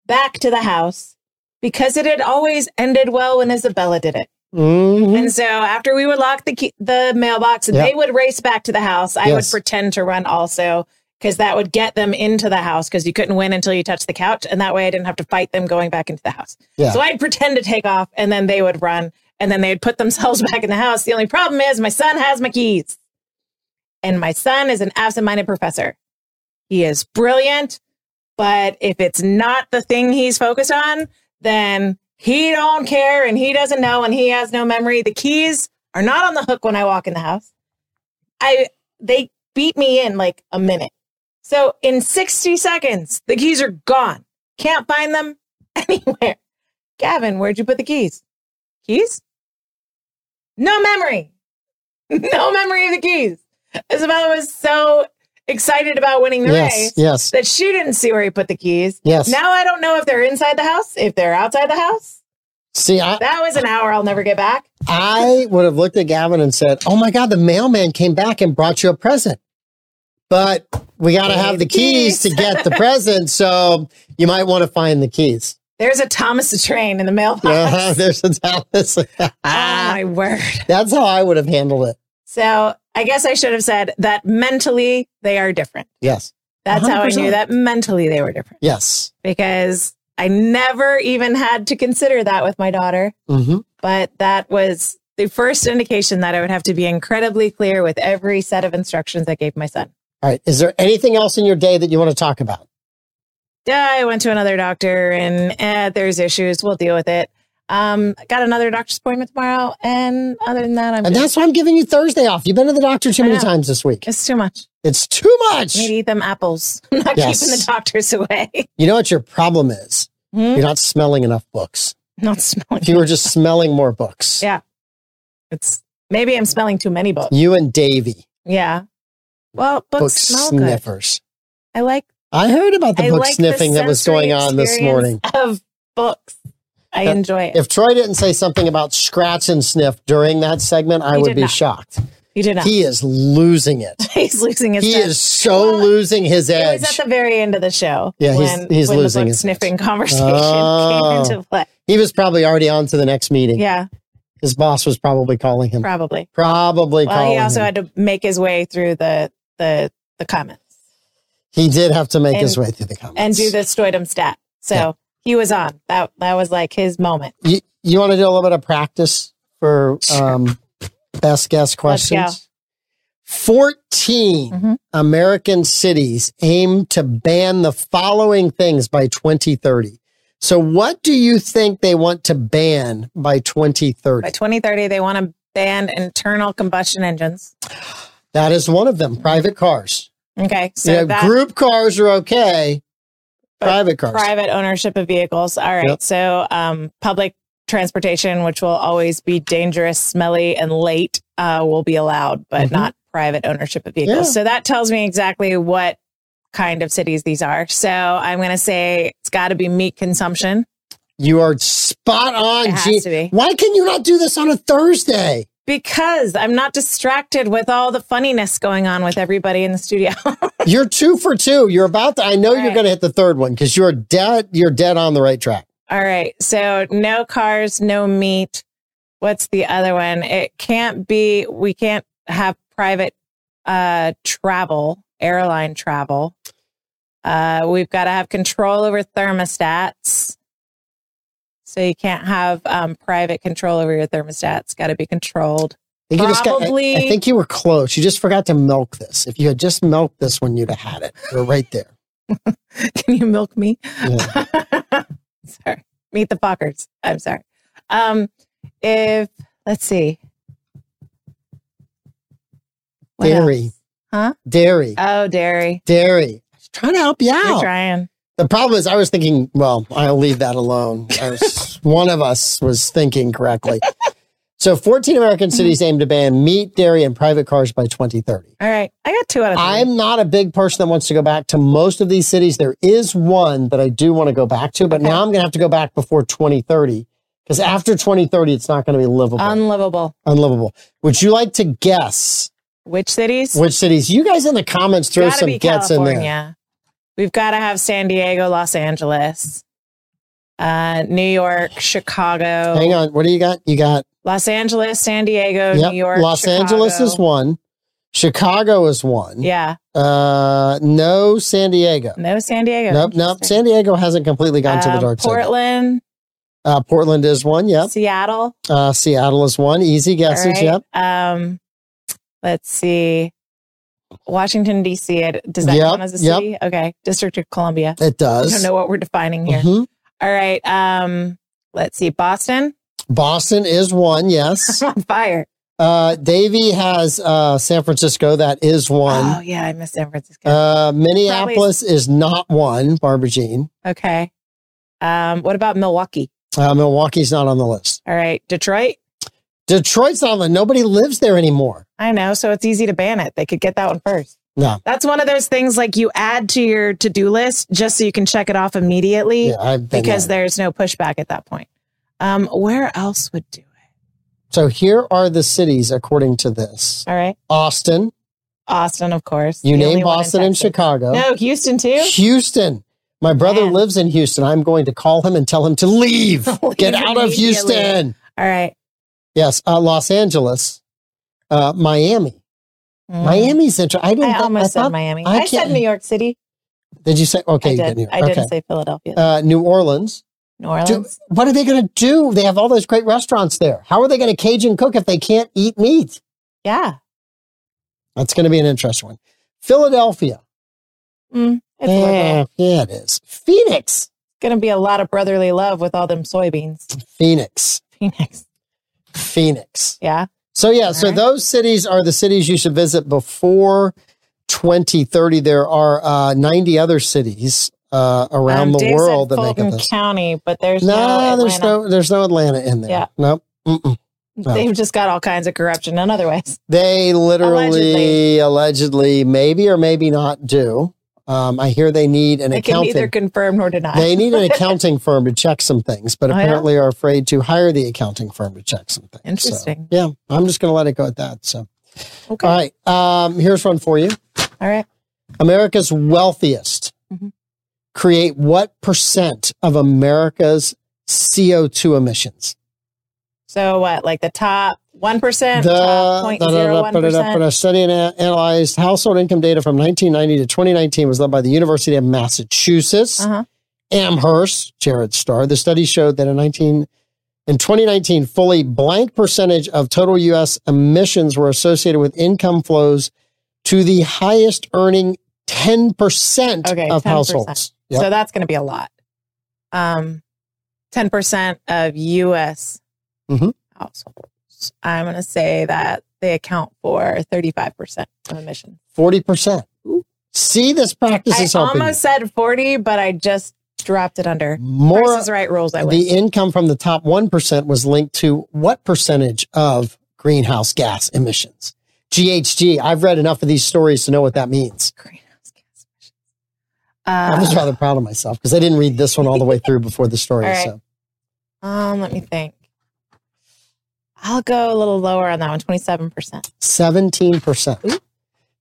back to the house because it had always ended well when Isabella did it. Mhm. And so after we would lock the key, the mailbox and they would race back to the house, I would pretend to run also because that would get them into the house because you couldn't win until you touched the couch. And that way I didn't have to fight them going back into the house. Yeah. So I'd pretend to take off and then they would run and then they'd put themselves [laughs] back in the house. The only problem is my son has my keys. And my son is an absent-minded professor. He is brilliant, but if it's not the thing he's focused on, then he don't care and he doesn't know and he has no memory. The keys are not on the hook when I walk in the house. I they beat me in like a minute. So in 60 seconds, the keys are gone. Can't find them [laughs] anywhere. Gavin, where'd you put the keys? Keys? No memory. [laughs] No memory of the keys. Isabella was so excited about winning the yes. race Yes. that she didn't see where he put the keys. Yes. Now I don't know if they're inside the house, if they're outside the house. See, I, That was an hour I'll never get back. I would have looked at Gavin and said, "Oh my God, the mailman came back and brought you a present." But we got to have the keys to get the [laughs] present, so you might want to find the keys. There's a Thomas the Train in the mailbox. [laughs] There's a Dallas. [laughs] oh my word. That's how I would have handled it. So I guess I should have said that mentally they are different. Yes. That's how I knew that mentally they were different Yes. because I never even had to consider that with my daughter. hmm But that was the first indication that I would have to be incredibly clear with every set of instructions I gave my son. All right. Is there anything else in your day that you want to talk about? Yeah, I went to another doctor and eh, there's issues. We'll deal with it. Um, got another doctor's appointment tomorrow. And other than that, I'm And that's why I'm giving you Thursday off. You've been to the doctor too I many know. times this week. it's too much. It's too much. Need to eat them apples. [laughs] I'm not Yes. keeping the doctors away. [laughs] You know what your problem is? Hmm? You're not smelling enough books. Not smelling. If you were just smelling more books, Yeah. It's maybe I'm smelling too many books. you and Davy, Yeah. Well, books book smell good. sniffers. I like I heard about the I book like sniffing the that was sensory going on this experience morning. of books. I enjoy it. If Troy didn't say something about scratch and sniff during that segment, I He would be not. shocked. you did not. He is losing it. [laughs] He's losing his. He is so Well, losing his It edge. was at the very end of the show. Yeah, he's- when, he's when losing the his sniffing conversation [laughs] Oh. came into play. he was probably already on to the next meeting. Yeah, His boss was probably calling him. probably. Probably Well, he also him. had to make his way through the the the comments he did have to make his way through the comments. and do the Stoidum stat. So Yeah. He was on. That that was like his moment. You, you want to do a little bit of practice for um, [laughs] best guess questions? 14 Mhm. American cities aim to ban the following things by 2030. So, what do you think they want to ban by 2030? By 2030, they want to ban internal combustion engines. That is one of them private cars. Okay, so you know, that group cars are okay, private cars. private ownership of vehicles. All right. Yep. So, um, public transportation, which will always be dangerous, smelly, and late, uh, will be allowed, but Mhm. not private ownership of vehicles. Yeah. So that tells me exactly what kind of cities these are. So I'm going to say it's got to be meat consumption. You are spot on. It has Gee. to be. Why can you not do this on a Thursday? Because I'm not distracted with all the funniness going on with everybody in the studio. [laughs] You're two for two. You're about to, I know All you're right. going to hit the third one because you're dead. You're dead on the right track. all right. So no cars, no meat. What's the other one? It can't be, we can't have private uh, travel, airline travel. Uh, we've got to have control over thermostats. So you can't have um, private control over your thermostats. Got to be controlled. I think, you just got, I- Probably- I think you were close. You just forgot to milk this. If you had just milked this one, you'd have had it. You're right there. [laughs] Can you milk me? Yeah. [laughs] sorry. Meet the Fockers. I'm sorry. Um, if let's see. What Dairy. else? Huh? Dairy. Oh, dairy. Dairy. I was trying to help you You're out. trying. The problem is, I was thinking, well, I'll leave that alone. I was, [laughs] one of us was thinking correctly. So, 14 American Mm-hmm. cities aim to ban meat, dairy, and private cars by 2030. All right. I got two out of 3 I'm not a big person that wants to go back to most of these cities. There is one that I do want to go back to, but Okay. now I'm going to have to go back before 2030 because after 2030, it's not going to be livable, unlivable. unlivable. Would you like to guess Which cities? which cities? You guys in the comments throw some gets in there. We've got to have San Diego, Los Angeles, uh, New York, Chicago. Hang on. What do you got? You got Los Angeles, San Diego, Yep. New York, Los Angeles is one. Chicago is one. Yeah. Uh, no San Diego. No San Diego. Nope, nope. San Diego hasn't completely gone to the Um, dark side. Portland, Uh, Portland is one. Yep. Seattle. Uh, Seattle is one. Easy guesses. right. Yep. Um, let's see. Washington D.C. it- Does that Yep, count as a yep. city? Okay, District of Columbia. It does. I don't know what we're defining here. Mhm. All right. Um, let's see. Boston Boston is one. Yes. [laughs] on fire. uh, Davy has uh, San Francisco. That is Oh one. yeah, I miss San Francisco. Uh, Minneapolis is not one. Barbara Jean. okay. Um, what about Milwaukee? Uh, Milwaukee's not on the list. All right, Detroit. Detroit's not on the. Nobody lives there anymore. I know, so it's easy to ban it. They could get that one first. No. That's one of those things like you add to your to-do list just so you can check it off immediately. Yeah, because there. there's no pushback at that point. Um, where else would do it? So here are the cities according to this: All right, Austin. Austin, of course. You name one in Boston and Chicago. No, Houston too. Houston. My brother Man. lives in Houston. I'm going to call him and tell him to leave. [laughs] Leave Get out of. Houston. All right, Yes, uh, Los Angeles, uh, Miami. Mm. Miami's interesting. I didn't. I almost said thought- Miami. I I, said New York City. Did you say? Okay, I did. I okay. didn't say Philadelphia. Uh, New Orleans. New Do, Orleans. what are they going to do? They have all those great restaurants there. How are they going to Cajun cook if they can't eat meat? yeah, That's going to be an interesting one. Philadelphia. mm, it's liberal. Yeah, yeah, it is. Phoenix. gonna be a lot of brotherly love with all them soybeans. Phoenix. [laughs] Phoenix. Phoenix. Yeah. So yeah, so Alright. those cities are the cities you should visit before 2030. There are uh, 90 other cities uh, around Um, the world that make up this. County, but there's No, no, there's Atlanta. no there's no Atlanta in there. Yeah. Nope. Mm-mm. no. They've just got all kinds of corruption in other ways. They literally, Allegedly. allegedly, maybe or maybe not do. Um, I hear they need an account. They can accounting. neither confirm nor deny. they need an [laughs] accounting firm to check some things, but Oh, yeah? apparently are afraid to hire the accounting firm to check some things. So, Interesting. yeah, I'm just going to let it go at that. So, okay. all right. Um, here's one for you. All right. America's wealthiest Mhm. create what percent of America's CO2 emissions? So what? Like the top one percent, The top point zero one but percent. a study and analyzed household income data from 1990 to 2019 was led by the University of Massachusetts. Uh-huh. Amherst, Jared Starr. The study showed that in 19 in 2019, fully blank percentage of total U.S. emissions were associated with income flows to the highest earning 10% Okay, of 10%. households. Yep. So that's going to be a lot. Um, ten percent of U.S. Mhm. households. I'm going to say that they account for thirty-five percent of emissions. 40%. See, this practice I is helping. almost said forty, but I just dropped it under. More, Price is right rules. I the wish. income from the top 1% was linked to what percentage of greenhouse gas emissions? GHG. I've read enough of these stories to know what that means. Greenhouse gas emissions. I was Uh, rather proud of myself because I didn't read this one all the way through before the story. [laughs] Right. So um, let me think. I'll go a little lower on that one, 27%. seventeen percent,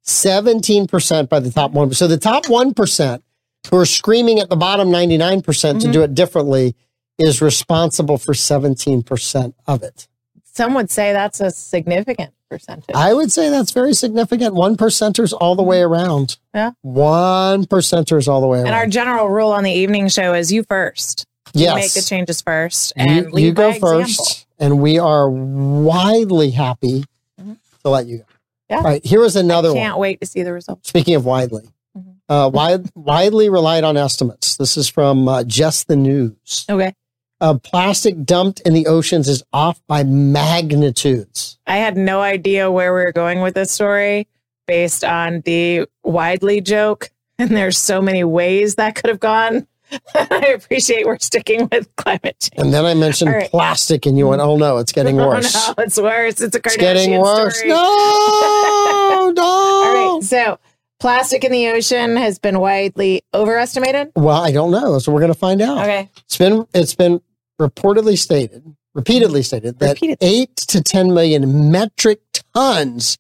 seventeen percent by the top one. So the top one percent who are screaming at the bottom ninety nine percent to mm-hmm. do it differently is responsible for seventeen percent of it. Some would say that's a significant percentage. I would say that's very significant. One percenters all the way mm-hmm. around. Yeah. One percenters all the way around. and our general rule on the evening show is you first. You make the changes first and you, lead go example. And we are widely happy Mhm. to let you go. Yeah. All right, here is another one. Can't wait to see the results. Speaking of widely, Mhm. uh, wide, widely relied on estimates. This is from uh, Just the News. Okay. Uh, plastic dumped in the oceans is off by magnitudes. I had no idea where we were going with this story based on the widely joke. [laughs] And there's so many ways that could have gone. [laughs] I appreciate we're sticking with climate change. And then I mentioned right. plastic, and you went, "Oh no, it's getting worse. [laughs] Oh, no, it's worse. It's a Kardashian it's getting worse. story. No, [laughs] no." All right. So, plastic in the ocean has been widely overestimated. Well, I don't know. So we're going to find out. Okay. It's been it's been reportedly stated, repeatedly stated that Repeatedly. eight to ten million metric tons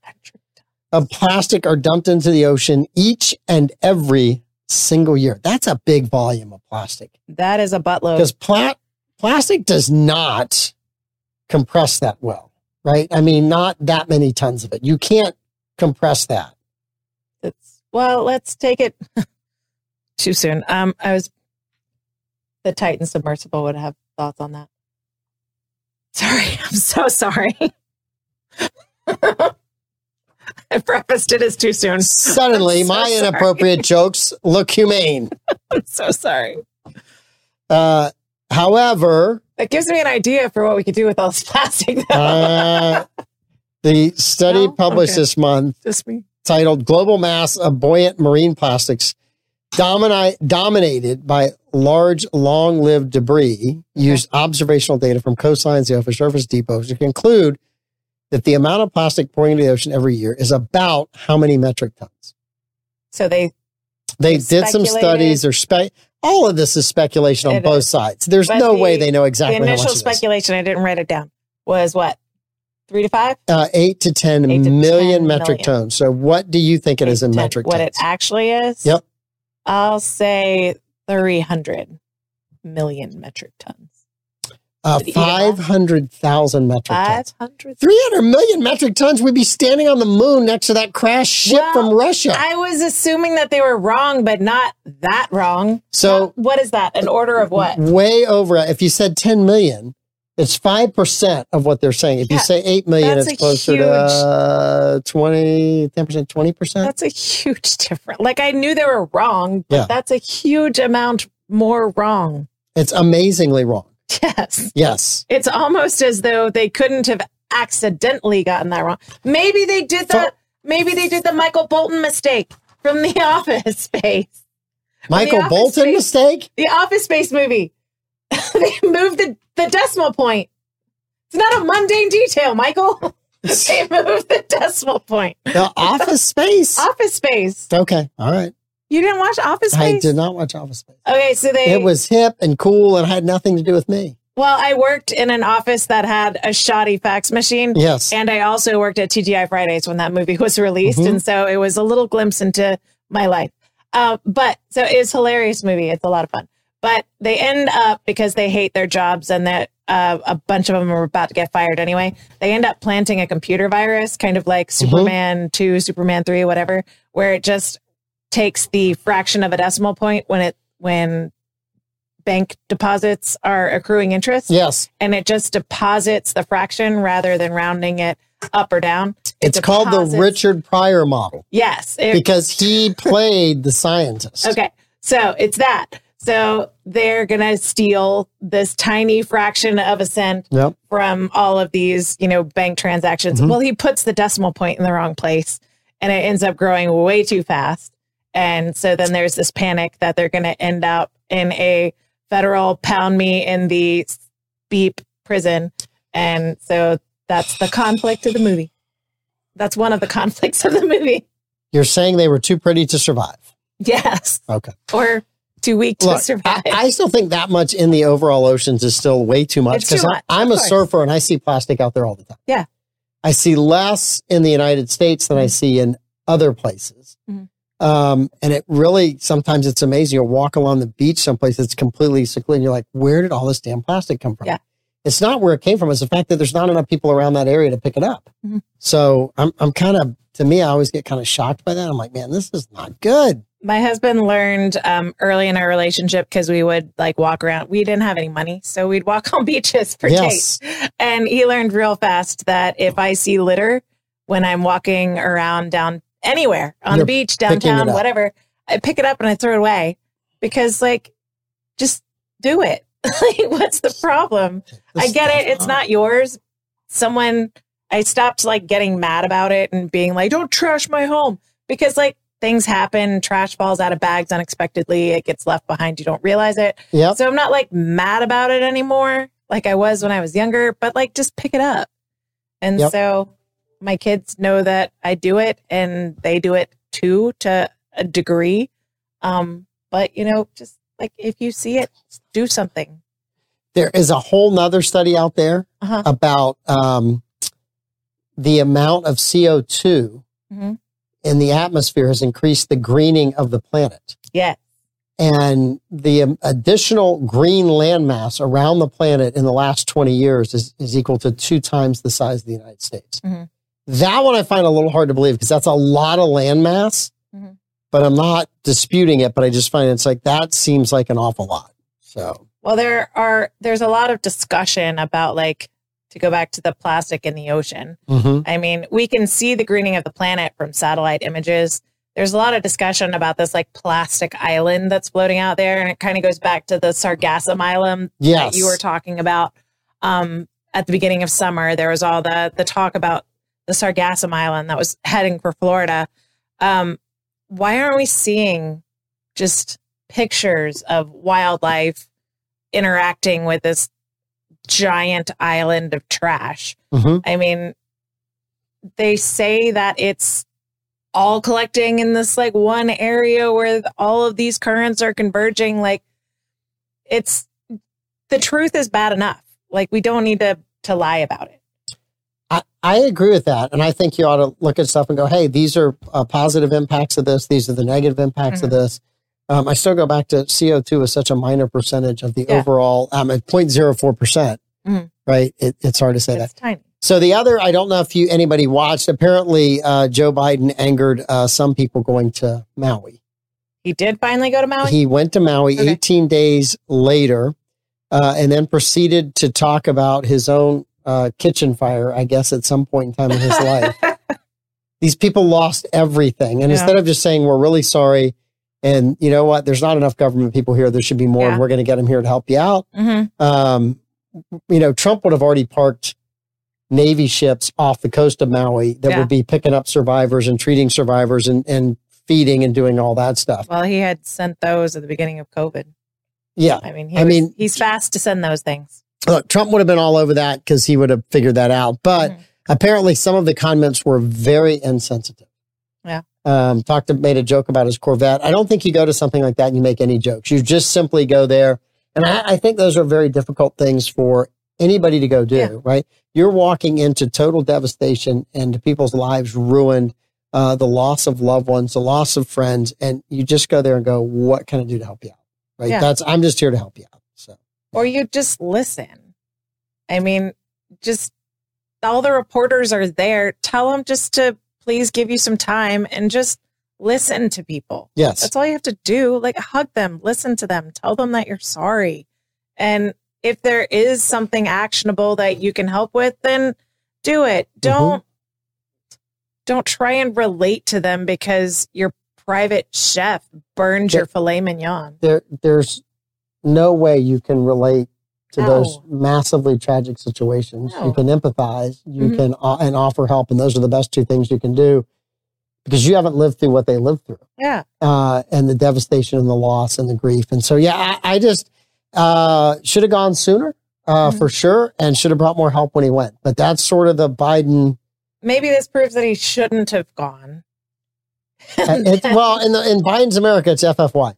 of plastic are dumped into the ocean each and every single year. That's a big volume of plastic That is a buttload. because pla- plastic does not compress that well, right? I mean, not that many tons of it. You can't compress that. It's, well, let's take it [laughs] too soon. Um, I was the Titan submersible would have thoughts on that. [laughs] Sorry, I'm so sorry. [laughs] I prefaced it as too soon. Suddenly, so my sorry. inappropriate jokes look humane. [laughs] I'm so sorry. Uh, however, That gives me an idea for what we could do with all this plastic. Uh, the study No? published Okay. this month Just me. titled Global Mass of Buoyant Marine Plastics Domini- Dominated by Large Long Lived Debris used observational data from coastlines, the ocean surface depots to conclude that the amount of plastic pouring into the ocean every year is about how many metric tons? So they They They did some studies or spe- all of this is speculation on It both is. sides. There's But no the- way they know exactly the how much initial is. speculation, I didn't write it down, was what? Three to five? uh, eight to ten Eight to million 10 metric million. tons. So, what do you think it is in Ten- metric What tons? it actually is? Yep. I'll say 300 million metric tons. Uh, Did it eat it all? five hundred thousand metric tons. 500? Three hundred million metric tons. We'd be standing on the moon next to that crashed ship Well, from Russia. I was assuming that they were wrong, but not that wrong. so, what is that? An order of what? way over. If you said ten million, it's five percent of what they're saying. If you say eight million, it's closer huge- to uh, 20, 10 percent, twenty percent. That's a huge [laughs] difference. Like I knew they were wrong, but Yeah. that's a huge amount more wrong. It's amazingly wrong. Yes. Yes. It's almost as though they couldn't have accidentally gotten that wrong. Maybe they did the maybe they did the Michael Bolton mistake from the [laughs] office space. Michael Office Bolton Space- mistake. The office space movie. [laughs] they moved the, the decimal point. It's not a mundane detail, Michael. [laughs] they moved the decimal point. The Office Space. Office space. Okay. All right. You didn't watch Office Space? I did not watch Office Space. Okay, so they It was hip and cool and had nothing to do with me. well, I worked in an office that had a shoddy fax machine. Yes. And I also worked at TGI Fridays when that movie [laughs] was released. Mhm. And so it was a little glimpse into my life. Uh, but so it's a hilarious movie. It's a lot of fun. But they end up because they hate their jobs and that uh, a bunch of them are about to get fired anyway. They end up planting a computer virus, kind of like Superman 2, Superman 3, whatever, where it just takes the fraction of a decimal point when it, when bank deposits are accruing interest yes. and it just deposits the fraction rather than rounding it up or down. It It's called the Richard Pryor model Yes. it- because he [laughs] played the scientist. okay. So it's that. So they're going to steal this tiny fraction of a cent Yep. from all of these, you know, bank transactions. Mhm. Well, he puts the decimal point in the wrong place and it ends up growing way too fast. And so then there's this panic that they're going to end up in a federal pound me in the beep prison. And so that's the conflict of the movie. That's one of the [laughs] conflicts of the movie. You're saying they were too pretty to survive. Yes. Okay. Or too weak to Look, survive. I, I still think that much in the overall oceans is still way too much because I'm a course. surfer and I see plastic out there all the time. Yeah. I see less in the United States than I Mhm. see in other places. Mhm. Um, and it really, sometimes it's amazing. You'll walk along the beach someplace that's completely secluded. And you're like, where did all this damn plastic come from? Yeah. It's not where it came from. It's the fact that there's not enough people around that area to pick it up. Mhm. So I'm, I'm kind of, to me, I always get kind of shocked by that. I'm like, man, this is not good. My husband learned um, early in our relationship because we would like walk around. We didn't have any money, so we'd walk [laughs] on beaches for Yes. days. And he learned real fast that if I see litter when I'm walking around down anywhere on You're the beach, downtown, whatever, I pick it up and I throw it away because, like, just do it. [laughs] like, what's the problem? I get it. It's not yours. Someone, I stopped like getting mad about it and being like, don't trash my home because like things happen. Trash falls out of bags unexpectedly. It gets left behind. You don't realize it. Yep. So I'm not like mad about it anymore like I was when I was younger, but like just pick it up. And Yep. so my kids know that I do it and they do it too to a degree. Um, but you know, just like if you see it, do something. there is a whole nother study out there Uh-huh. about um, the amount of CO2 Mhm. in the atmosphere has increased the greening of the planet. Yeah. And the um, additional green landmass around the planet in the last 20 years is, is equal to two times the size of the United States. Mhm. That one I find a little hard to believe because that's a lot of landmass, Mhm. but I'm not disputing it, but I just find it's like that seems like an awful lot. So, Well, there are there's a lot of discussion about like to go back to the plastic in the ocean. mhm. I mean, we can see the greening of the planet from satellite images. There's a lot of discussion about this like plastic island that's floating out there, and it kind of goes back to the Sargassum Island yes. that you were talking about um, at the beginning of summer. There was all the the talk about the Sargassum Island that was heading for Florida. Um, why aren't we seeing just pictures of wildlife interacting with this giant island of trash? Mhm. I mean, they say that it's all collecting in this like one area where all of these currents are converging. Like, it's the truth is bad enough. Like, we don't need to to lie about it. I, agree with that. And I think you ought to look at stuff and go, hey, these are uh, positive impacts of this. These are the negative impacts of Mhm. this. Um, I still go back to CO2 is such a minor percentage of the Yeah. overall, um, at 0.04%, percent Mhm. right? It, it's hard to say that. Tiny. So the other, I don't know if you anybody watched. Apparently, uh, Joe Biden angered uh, some people going to Maui. He did finally go to Maui. He went to Maui Okay. 18 days later, uh, and then proceeded to talk about his own uh, kitchen fire. I guess at some point in time in his life, [laughs] these people lost everything, and Yeah. instead of just saying we're really sorry, and you know what, there's not enough government people here. There should be more. Yeah. and We're going to get them here to help you out hmm um, you know, Trump would have already parked Navy ships off the coast of Maui that Yeah. would be picking up survivors and treating survivors and, and feeding and doing all that stuff. Well, he had sent those at the beginning of COVID. Yeah. I mean, he I was- mean- he's fast to send those things. Look, Trump would have been all over that because he would have figured that out. But Mhm. apparently, some of the comments were very insensitive. Yeah. Um, talked to, made a joke about his Corvette. I don't think you go to something like that and you make any jokes. You just simply go there. And I, I think those are very difficult things for anybody to go do, Yeah. right? You're walking into total devastation and people's lives ruined, uh, the loss of loved ones, the loss of friends. And you just go there and go, what can I do to help you out? Right. Yeah. That's, I'm just here to help you out. Or you just listen. I mean, just all the reporters are there. Tell them just to please give you some time and just listen to people. yes. That's all you have to do. Like hug them, listen to them, tell them that you're sorry. And if there is something actionable that you can help with, then do it. Mm-hmm. Don't don't try and relate to them because your private chef burned your filet mignon. there there's no way you can relate to those massively tragic situations. You can empathize, you Mhm. can uh, and offer help, and those are the best two things you can do because you haven't lived through what they lived through, Yeah. uh, and the devastation and the loss and the grief. And so, yeah, I, I just uh, should have gone sooner uh, Mhm. for sure, and should have brought more help when he went. But that's sort of the Biden. maybe this proves that he shouldn't have gone. Uh, it's, well, in the in Biden's America, it's FFY.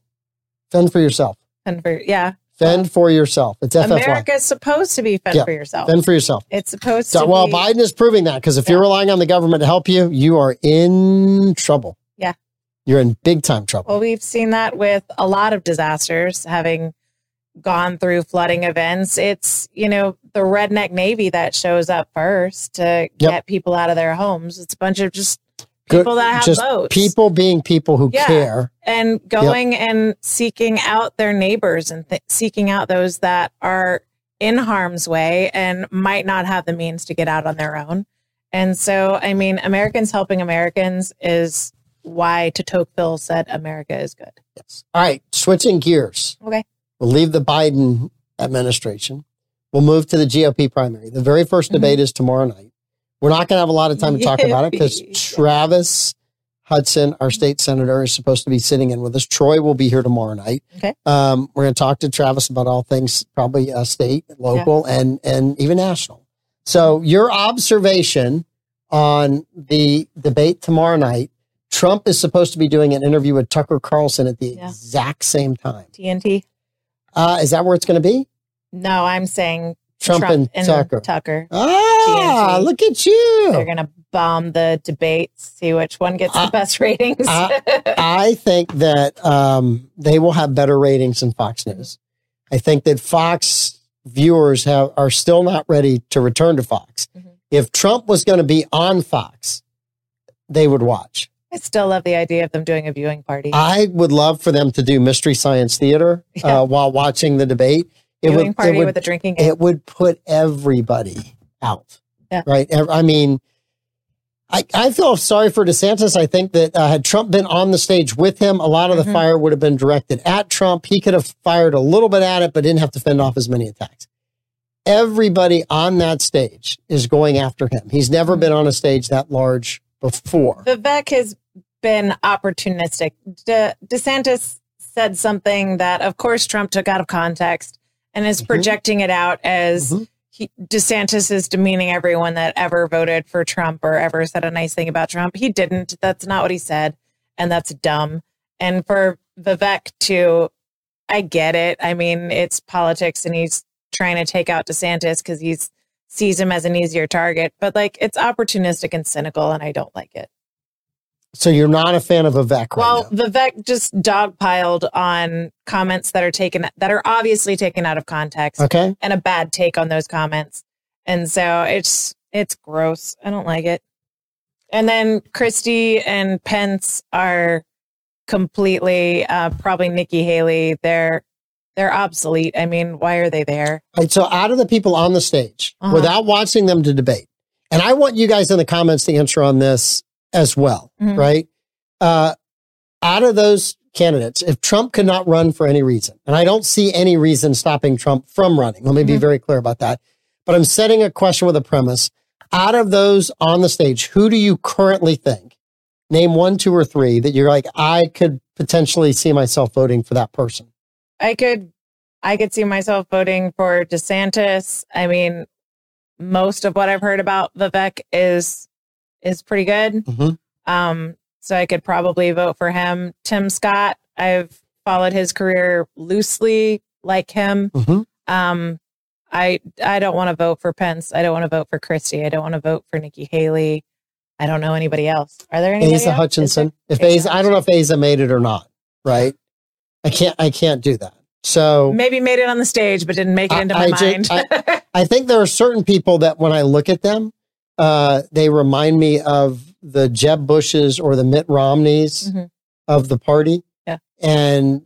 Fend for yourself. And for yeah, Fend for yourself. It's FFY. America's supposed to be fend Yeah. for yourself. Fend for yourself. it's supposed So, to well, be. Biden is proving that because if you're relying on the government to help you, you are in trouble. Yeah. You're in big time trouble. Well, we've seen that with a lot of disasters having gone through flooding events. It's, you know, the redneck Navy that shows up first to get people out of their homes. It's a bunch of just Good- people that have just boats. people being people who Yeah. care. and going and seeking out their neighbors and th- seeking out those that are in harm's way and might not have the means to get out on their own. And so, I mean, Americans helping Americans is why Tocqueville said America is good. Yes. All right, switching gears. Okay. We'll leave the Biden administration. We'll move to the GOP primary. The very 1st Mhm. debate is tomorrow night. We're not going to have a lot of time to talk about it because Travis Hutson, our state senator, is supposed to be sitting in with us. Troy will be here tomorrow night. Okay. Um, we're going to talk to Travis about all things, probably uh, state, local, and and even national. So your observation on the debate tomorrow night. Trump is supposed to be doing an interview with Tucker Carlson at the Yeah. exact same time. TNT? Uh, is that where it's going to be? No, I'm saying Trump, and, Tucker. Tucker. Ah, look at you. They're going to bomb the debates, see which one gets Uh, the best ratings. uh, [laughs] I think that um, they will have better ratings than Fox News. I think that Fox viewers have are still not ready to return to Fox. Mhm. If Trump was going to be on Fox, they would watch. I still love the idea of them doing a viewing party. I would love for them to do Mystery Science Theater Yeah. uh, while watching the debate. It viewing would, party it would, with a drinking game. it would put everybody out. Yeah. Right. I mean, I, I feel sorry for DeSantis. I think that uh, had Trump been on the stage with him, a lot of the Mhm. fire would have been directed at Trump. He could have fired a little bit at it, but didn't have to fend off as many attacks. Everybody on that stage is going after him. He's never been on a stage that large before. Vivek has been opportunistic. De- DeSantis said something that, of course, Trump took out of context and is Mhm. projecting it out as Mhm. he, DeSantis is demeaning everyone that ever voted for Trump or ever said a nice thing about Trump. He didn't. That's not what he said. And that's dumb. And for Vivek to, I get it. I mean, it's politics and he's trying to take out DeSantis because he sees him as an easier target. But like, it's opportunistic and cynical, and I don't like it. So you're not a fan of Vivek right Well, now. Vivek just dogpiled on comments that are taken that are obviously taken out of context Okay. and a bad take on those comments. And so it's it's gross. I don't like it. And then Christie and Pence are completely uh probably Nikki Haley. They're they're obsolete. I mean, why are they there? Right, so out of the people on the stage, Uh-huh. without watching them to debate, and I want you guys in the comments to answer on this as well, Mhm. right? Uh, out of those candidates, if Trump could not run for any reason, and I don't see any reason stopping Trump from running, let me be Mhm. very clear about that. But I'm setting a question with a premise. Out of those on the stage, who do you currently think? Name one, two, or three that you're like, I could potentially see myself voting for that person. I could I could see myself voting for DeSantis. I mean, most of what I've heard about Vivek is is pretty good. Mhm. Um, so I could probably vote for him. Tim Scott, I've followed his career loosely like him. Mhm. Um, I I don't want to vote for Pence. I don't want to vote for Christie. I don't want to vote for Nikki Haley. I don't know anybody else. Are there any? Asa Hutchinson. If Asa I don't know if Asa made it or not. Right? I can't. I can't do that. So Maybe made it on the stage, but didn't make it I- into my I mind. [laughs] I think there are certain people that when I look at them, uh, they remind me of the Jeb Bushes or the Mitt Romneys Mhm. of the party. Yeah. And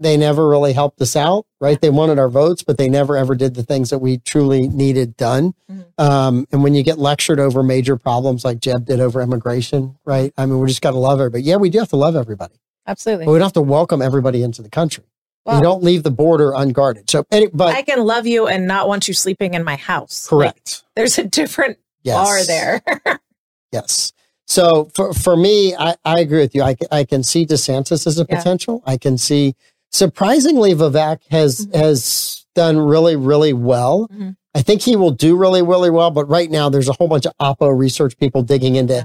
they never really helped us out, right? They wanted our votes, but they never ever did the things that we truly needed done. Mhm. Um, and when you get lectured over major problems like Jeb did over immigration, right? I mean, we just got to love everybody. Yeah, we do have to love everybody, Absolutely. but we don't have to welcome everybody into the country. Well, you don't leave the border unguarded. So, any, but I can love you and not want you sleeping in my house. Like, correct. there's a different yes. bar there. [laughs] Yes. So for, for me, I, I agree with you. I, I can see DeSantis as a Yeah. potential. I can see surprisingly Vivek has Mhm. has done really really well. Mhm. I think he will do really really well. But right now, there's a whole bunch of Oppo research people digging into Yeah.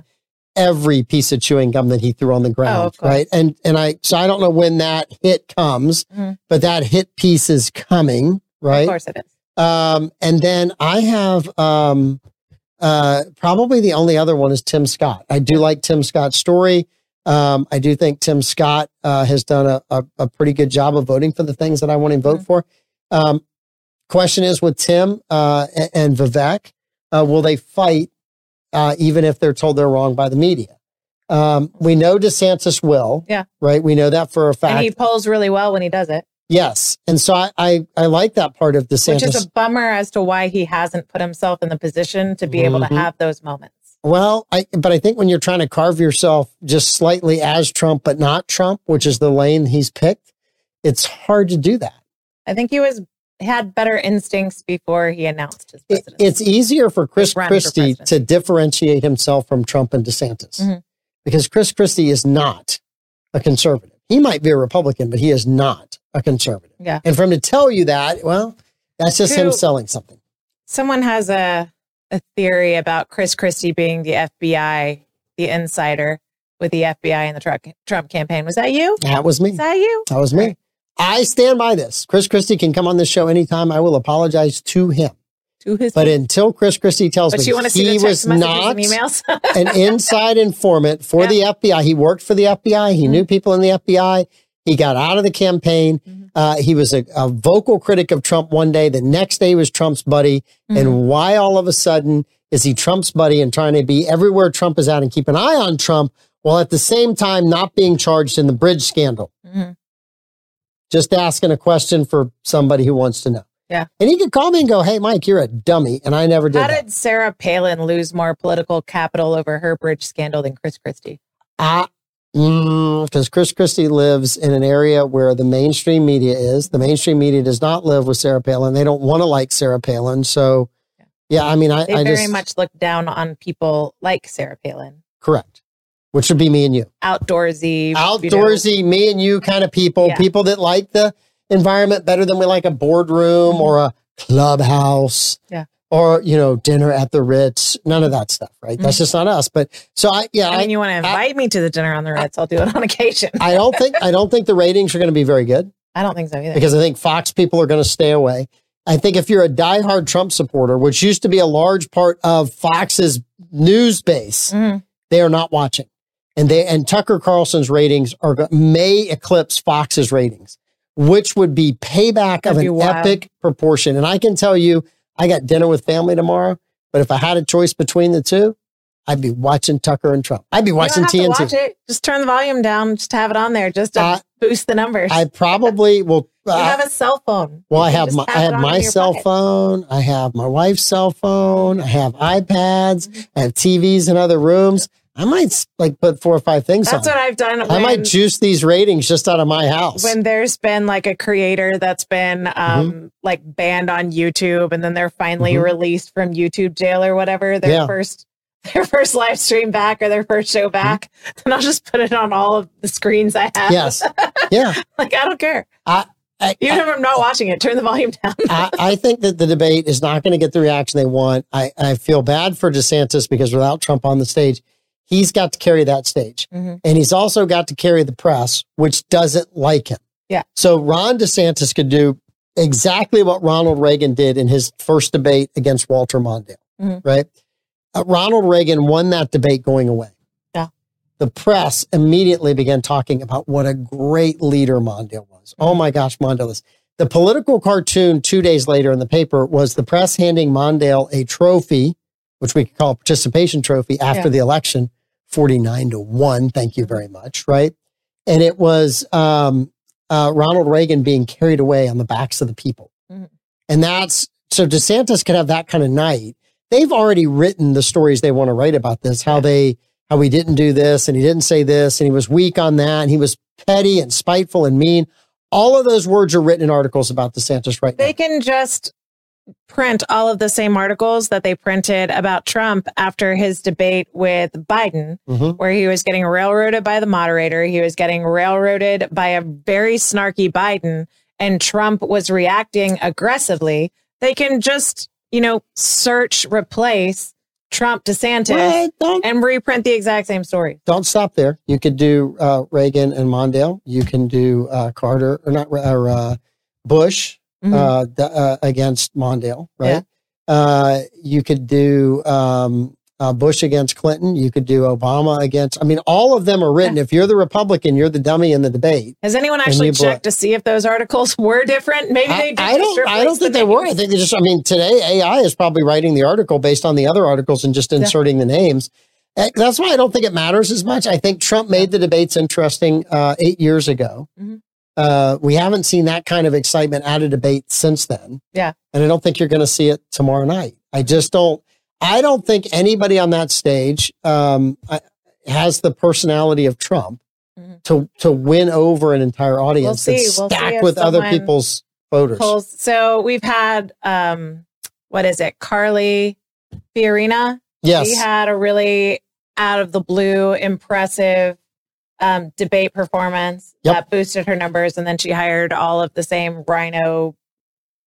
every piece of chewing gum that he threw on the ground, Oh, right? And and I so I don't know when that hit comes, Mhm. but that hit piece is coming, right? Of course it is. Um, and then I have um, uh, probably the only other one is Tim Scott. I do like Tim Scott's story. Um, I do think Tim Scott uh, has done a, a, a pretty good job of voting for the things that I want to vote Mhm. for. Um, question is with Tim uh, and Vivek, uh, will they fight uh, even if they're told they're wrong by the media? Um, we know DeSantis will. Yeah. Right. We know that for a fact. And he polls really well when he does it, yes. And so I, I, I like that part of DeSantis. which is a bummer as to why he hasn't put himself in the position to be able to Mhm. have those moments. Well, I but I think when you're trying to carve yourself just slightly as Trump but not Trump, which is the lane he's picked, it's hard to do that. I think he was had better instincts before he announced his presidency. it's easier for Chris run for Christie to differentiate himself from Trump and DeSantis Mhm. because Chris Christie is not a conservative. He might be a Republican, but he is not a conservative. Yeah. And for him to tell you that, well, that's just him selling something. Someone has a a theory about Chris Christie being the FBI, the insider with the FBI in the Trump, Trump campaign. Was that you? That was me. Is that you? That was me. I stand by this. Chris Christie can come on this show anytime. I will apologize to him. To his But until Chris Christie tells but me you want to see he was not emails? [laughs] an inside informant for Yeah. the FBI, he worked for the FBI. He Mhm. knew people in the FBI. He got out of the campaign. Mhm. Uh, he was a, a vocal critic of Trump one day. The next day he was Trump's buddy. Mhm. And why all of a sudden is he Trump's buddy and trying to be everywhere Trump is at and keep an eye on Trump while at the same time not being charged in the bridge scandal? Mhm. Just asking a question for somebody who wants to know. Yeah. And he could call me and go, Hey, Mike, you're a dummy. And I never did How that. did Sarah Palin lose more political capital over her bridge scandal than Chris Christie? I, mm, because Chris Christie lives in an area where the mainstream media is. The mainstream media does not live with Sarah Palin. They don't want to like Sarah Palin. So, yeah, I mean, I, They I very just much look down on people like Sarah Palin. correct, which would be me and you, Outdoorsy, you know, outdoorsy, me and you kind of people, Yeah. people that like the environment better than we like a boardroom Mhm. or a clubhouse. Yeah. Or, you know, dinner at the Ritz, none of that stuff, right? That's Mm-hmm. just not us. But so I, yeah, I mean, you want to invite me to the dinner on the Ritz? I'll do it on occasion. I don't think, I don't think the ratings are going to be very good. I don't think so either. because I think Fox people are going to stay away. I think if you're a diehard Trump supporter, which used to be a large part of Fox's news base, Mhm. they are not watching. And they and Tucker Carlson's ratings are may eclipse Fox's ratings, which would be payback of That'd be an epic proportion. And I can tell you, I got dinner with family tomorrow, but if I had a choice between the two, I'd be watching Tucker and Trump. I'd be watching have TNT. watch it. Just turn the volume down. Just have it on there, just to Uh, boost the numbers. I probably will. [laughs] you uh, have a cell phone. Well, I You can have my I have my cell phone. I have my wife's cell phone. I have iPads. Mm-hmm. I have TVs in other rooms. I might like put four or five things That's on. what I've done. I might juice these ratings just out of my house. when there's been like a creator that's been um Mm-hmm. like banned on YouTube and then they're finally Mhm. released from YouTube jail or whatever their Yeah. first [laughs] their first live stream back or their first show back [laughs] then I'll just put it on all of the screens I have Mm-hmm. yes, [laughs] yeah. like I don't care I, I, even if I'm not watching it turn the volume down I, I think that the debate is not going to get the reaction they want. I, I feel bad for DeSantis because without Trump on the stage, he's got to carry that stage. Mhm. And he's also got to carry the press, which doesn't like him. Yeah. So Ron DeSantis could do exactly what Ronald Reagan did in his first debate against Walter Mondale, Mhm. right? Uh, Ronald Reagan won that debate going away. Yeah. The press immediately began talking about what a great leader Mondale was. Oh my gosh, Mondale is. The political cartoon two days later in the paper was the press handing Mondale a trophy, which we could call a participation trophy after Yeah. the election, 49 to 1. Thank you very much. Right. And it was um, uh, Ronald Reagan being carried away on the backs of the people. Mhm. And that's so DeSantis could have that kind of night. They've already written the stories they want to write about this, how they, how he didn't do this and he didn't say this and he was weak on that and he was petty and spiteful and mean. All of those words are written in articles about DeSantis right now. they can just print all of the same articles that they printed about Trump after his debate with Biden Mhm. where he was getting railroaded by the moderator. He was getting railroaded by a very snarky Biden, and Trump was reacting aggressively. They can just, you know, search, replace Trump, DeSantis, Well, and reprint the exact same story. don't stop there. You could do uh, Reagan and Mondale. You can do uh, Carter or not or uh, Bush Mhm. uh, d- uh, against Mondale, right? Uh, you could do um, uh, Bush against Clinton. You could do Obama against. I mean, all of them are written. If you're the Republican, you're the dummy in the debate. Has anyone actually checked to see if those articles [laughs] were different? Maybe I, they Did I don't. I don't think the they were. I think they just. I mean, today AI is probably writing the article based on the other articles and just inserting the names. Uh, That's why I don't think it matters as much. I think Trump made the debates interesting uh, eight years ago. Mhm. Uh, we haven't seen that kind of excitement at a debate since then. Yeah. and I don't think you're going to see it tomorrow night. I just don't. I don't think anybody on that stage um, has the personality of Trump Mhm. to to win over an entire audience see. that's We'll stacked with other people's voters. polls. So we've had um what is it? Carly Fiorina. Yes. She had a really out of the blue, impressive um, debate performance Yep. that boosted her numbers, and then she hired all of the same RINO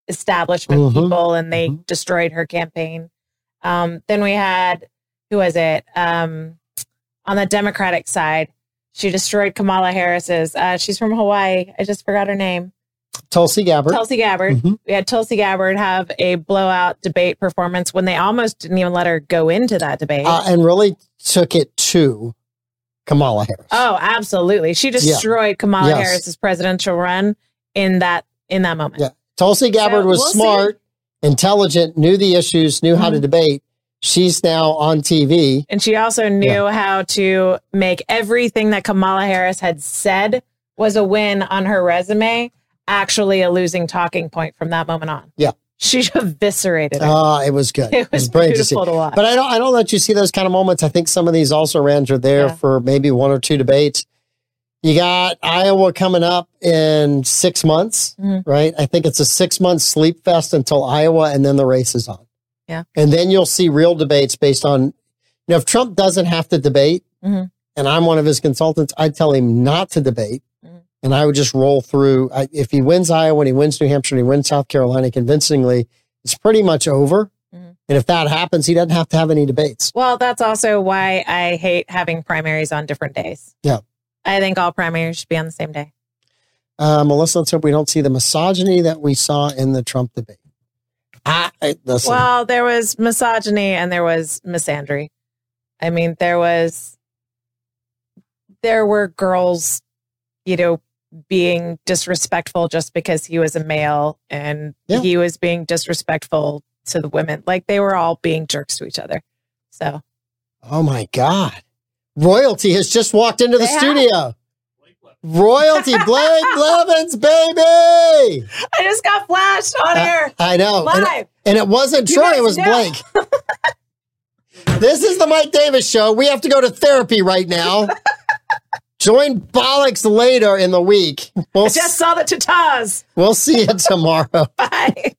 establishment Mhm. people, and they Mhm. destroyed her campaign. Um, then we had who was it? Um, on the Democratic side, she destroyed Kamala Harris's. Uh, she's from Hawaii. I just forgot her name. Tulsi Gabbard. Tulsi Gabbard. Mhm. We had Tulsi Gabbard have a blowout debate performance when they almost didn't even let her go into that debate. uh, and really took it to Kamala Harris. oh, absolutely. She destroyed Kamala Yes. Harris's presidential run in that in that moment. Yeah. Tulsi Gabbard So was we'll see. smart, intelligent, knew the issues, knew how to Mhm. debate. She's now on TV. And she also knew how to make everything that Kamala Harris had said was a win on her resume actually a losing talking point from that moment on. Yeah. She eviscerated her. Ah, it was good. [laughs] it was brilliant to see. to watch. But I don't I don't let you see those kind of moments. I think some of these also rans are there Yeah. for maybe one or two debates. You got Iowa coming up in six months, Mhm. right? I think it's a six month sleep fest until Iowa and then the race is on. Yeah. And then you'll see real debates based on, you know, if Trump doesn't have to debate Mhm. and I'm one of his consultants, I'd tell him not to debate. And I would just roll through. I, if he wins Iowa and he wins New Hampshire and he wins South Carolina convincingly, it's pretty much over. Mhm. And if that happens, he doesn't have to have any debates. Well, that's also why I hate having primaries on different days. Yeah. I think all primaries should be on the same day. Uh, Melissa, let's hope we don't see the misogyny that we saw in the Trump debate. I, I. Well, there was misogyny and there was misandry. I mean, there was, there were girls, you know, being disrespectful just because he was a male and Yeah. he was being disrespectful to the women. Like they were all being jerks to each other. So oh my God. Royalty has just walked into the They have. studio. Royalty, Blake [laughs] Blevins, baby. I just got flashed on Uh, air I know. And, live. and it wasn't You Troy, it was know. Blake. [laughs] this is the Mike Davis show. We have to go to therapy right now. [laughs] Join Bollocks later in the week. We'll, I just saw the tatas. we'll see you [laughs] tomorrow. Bye.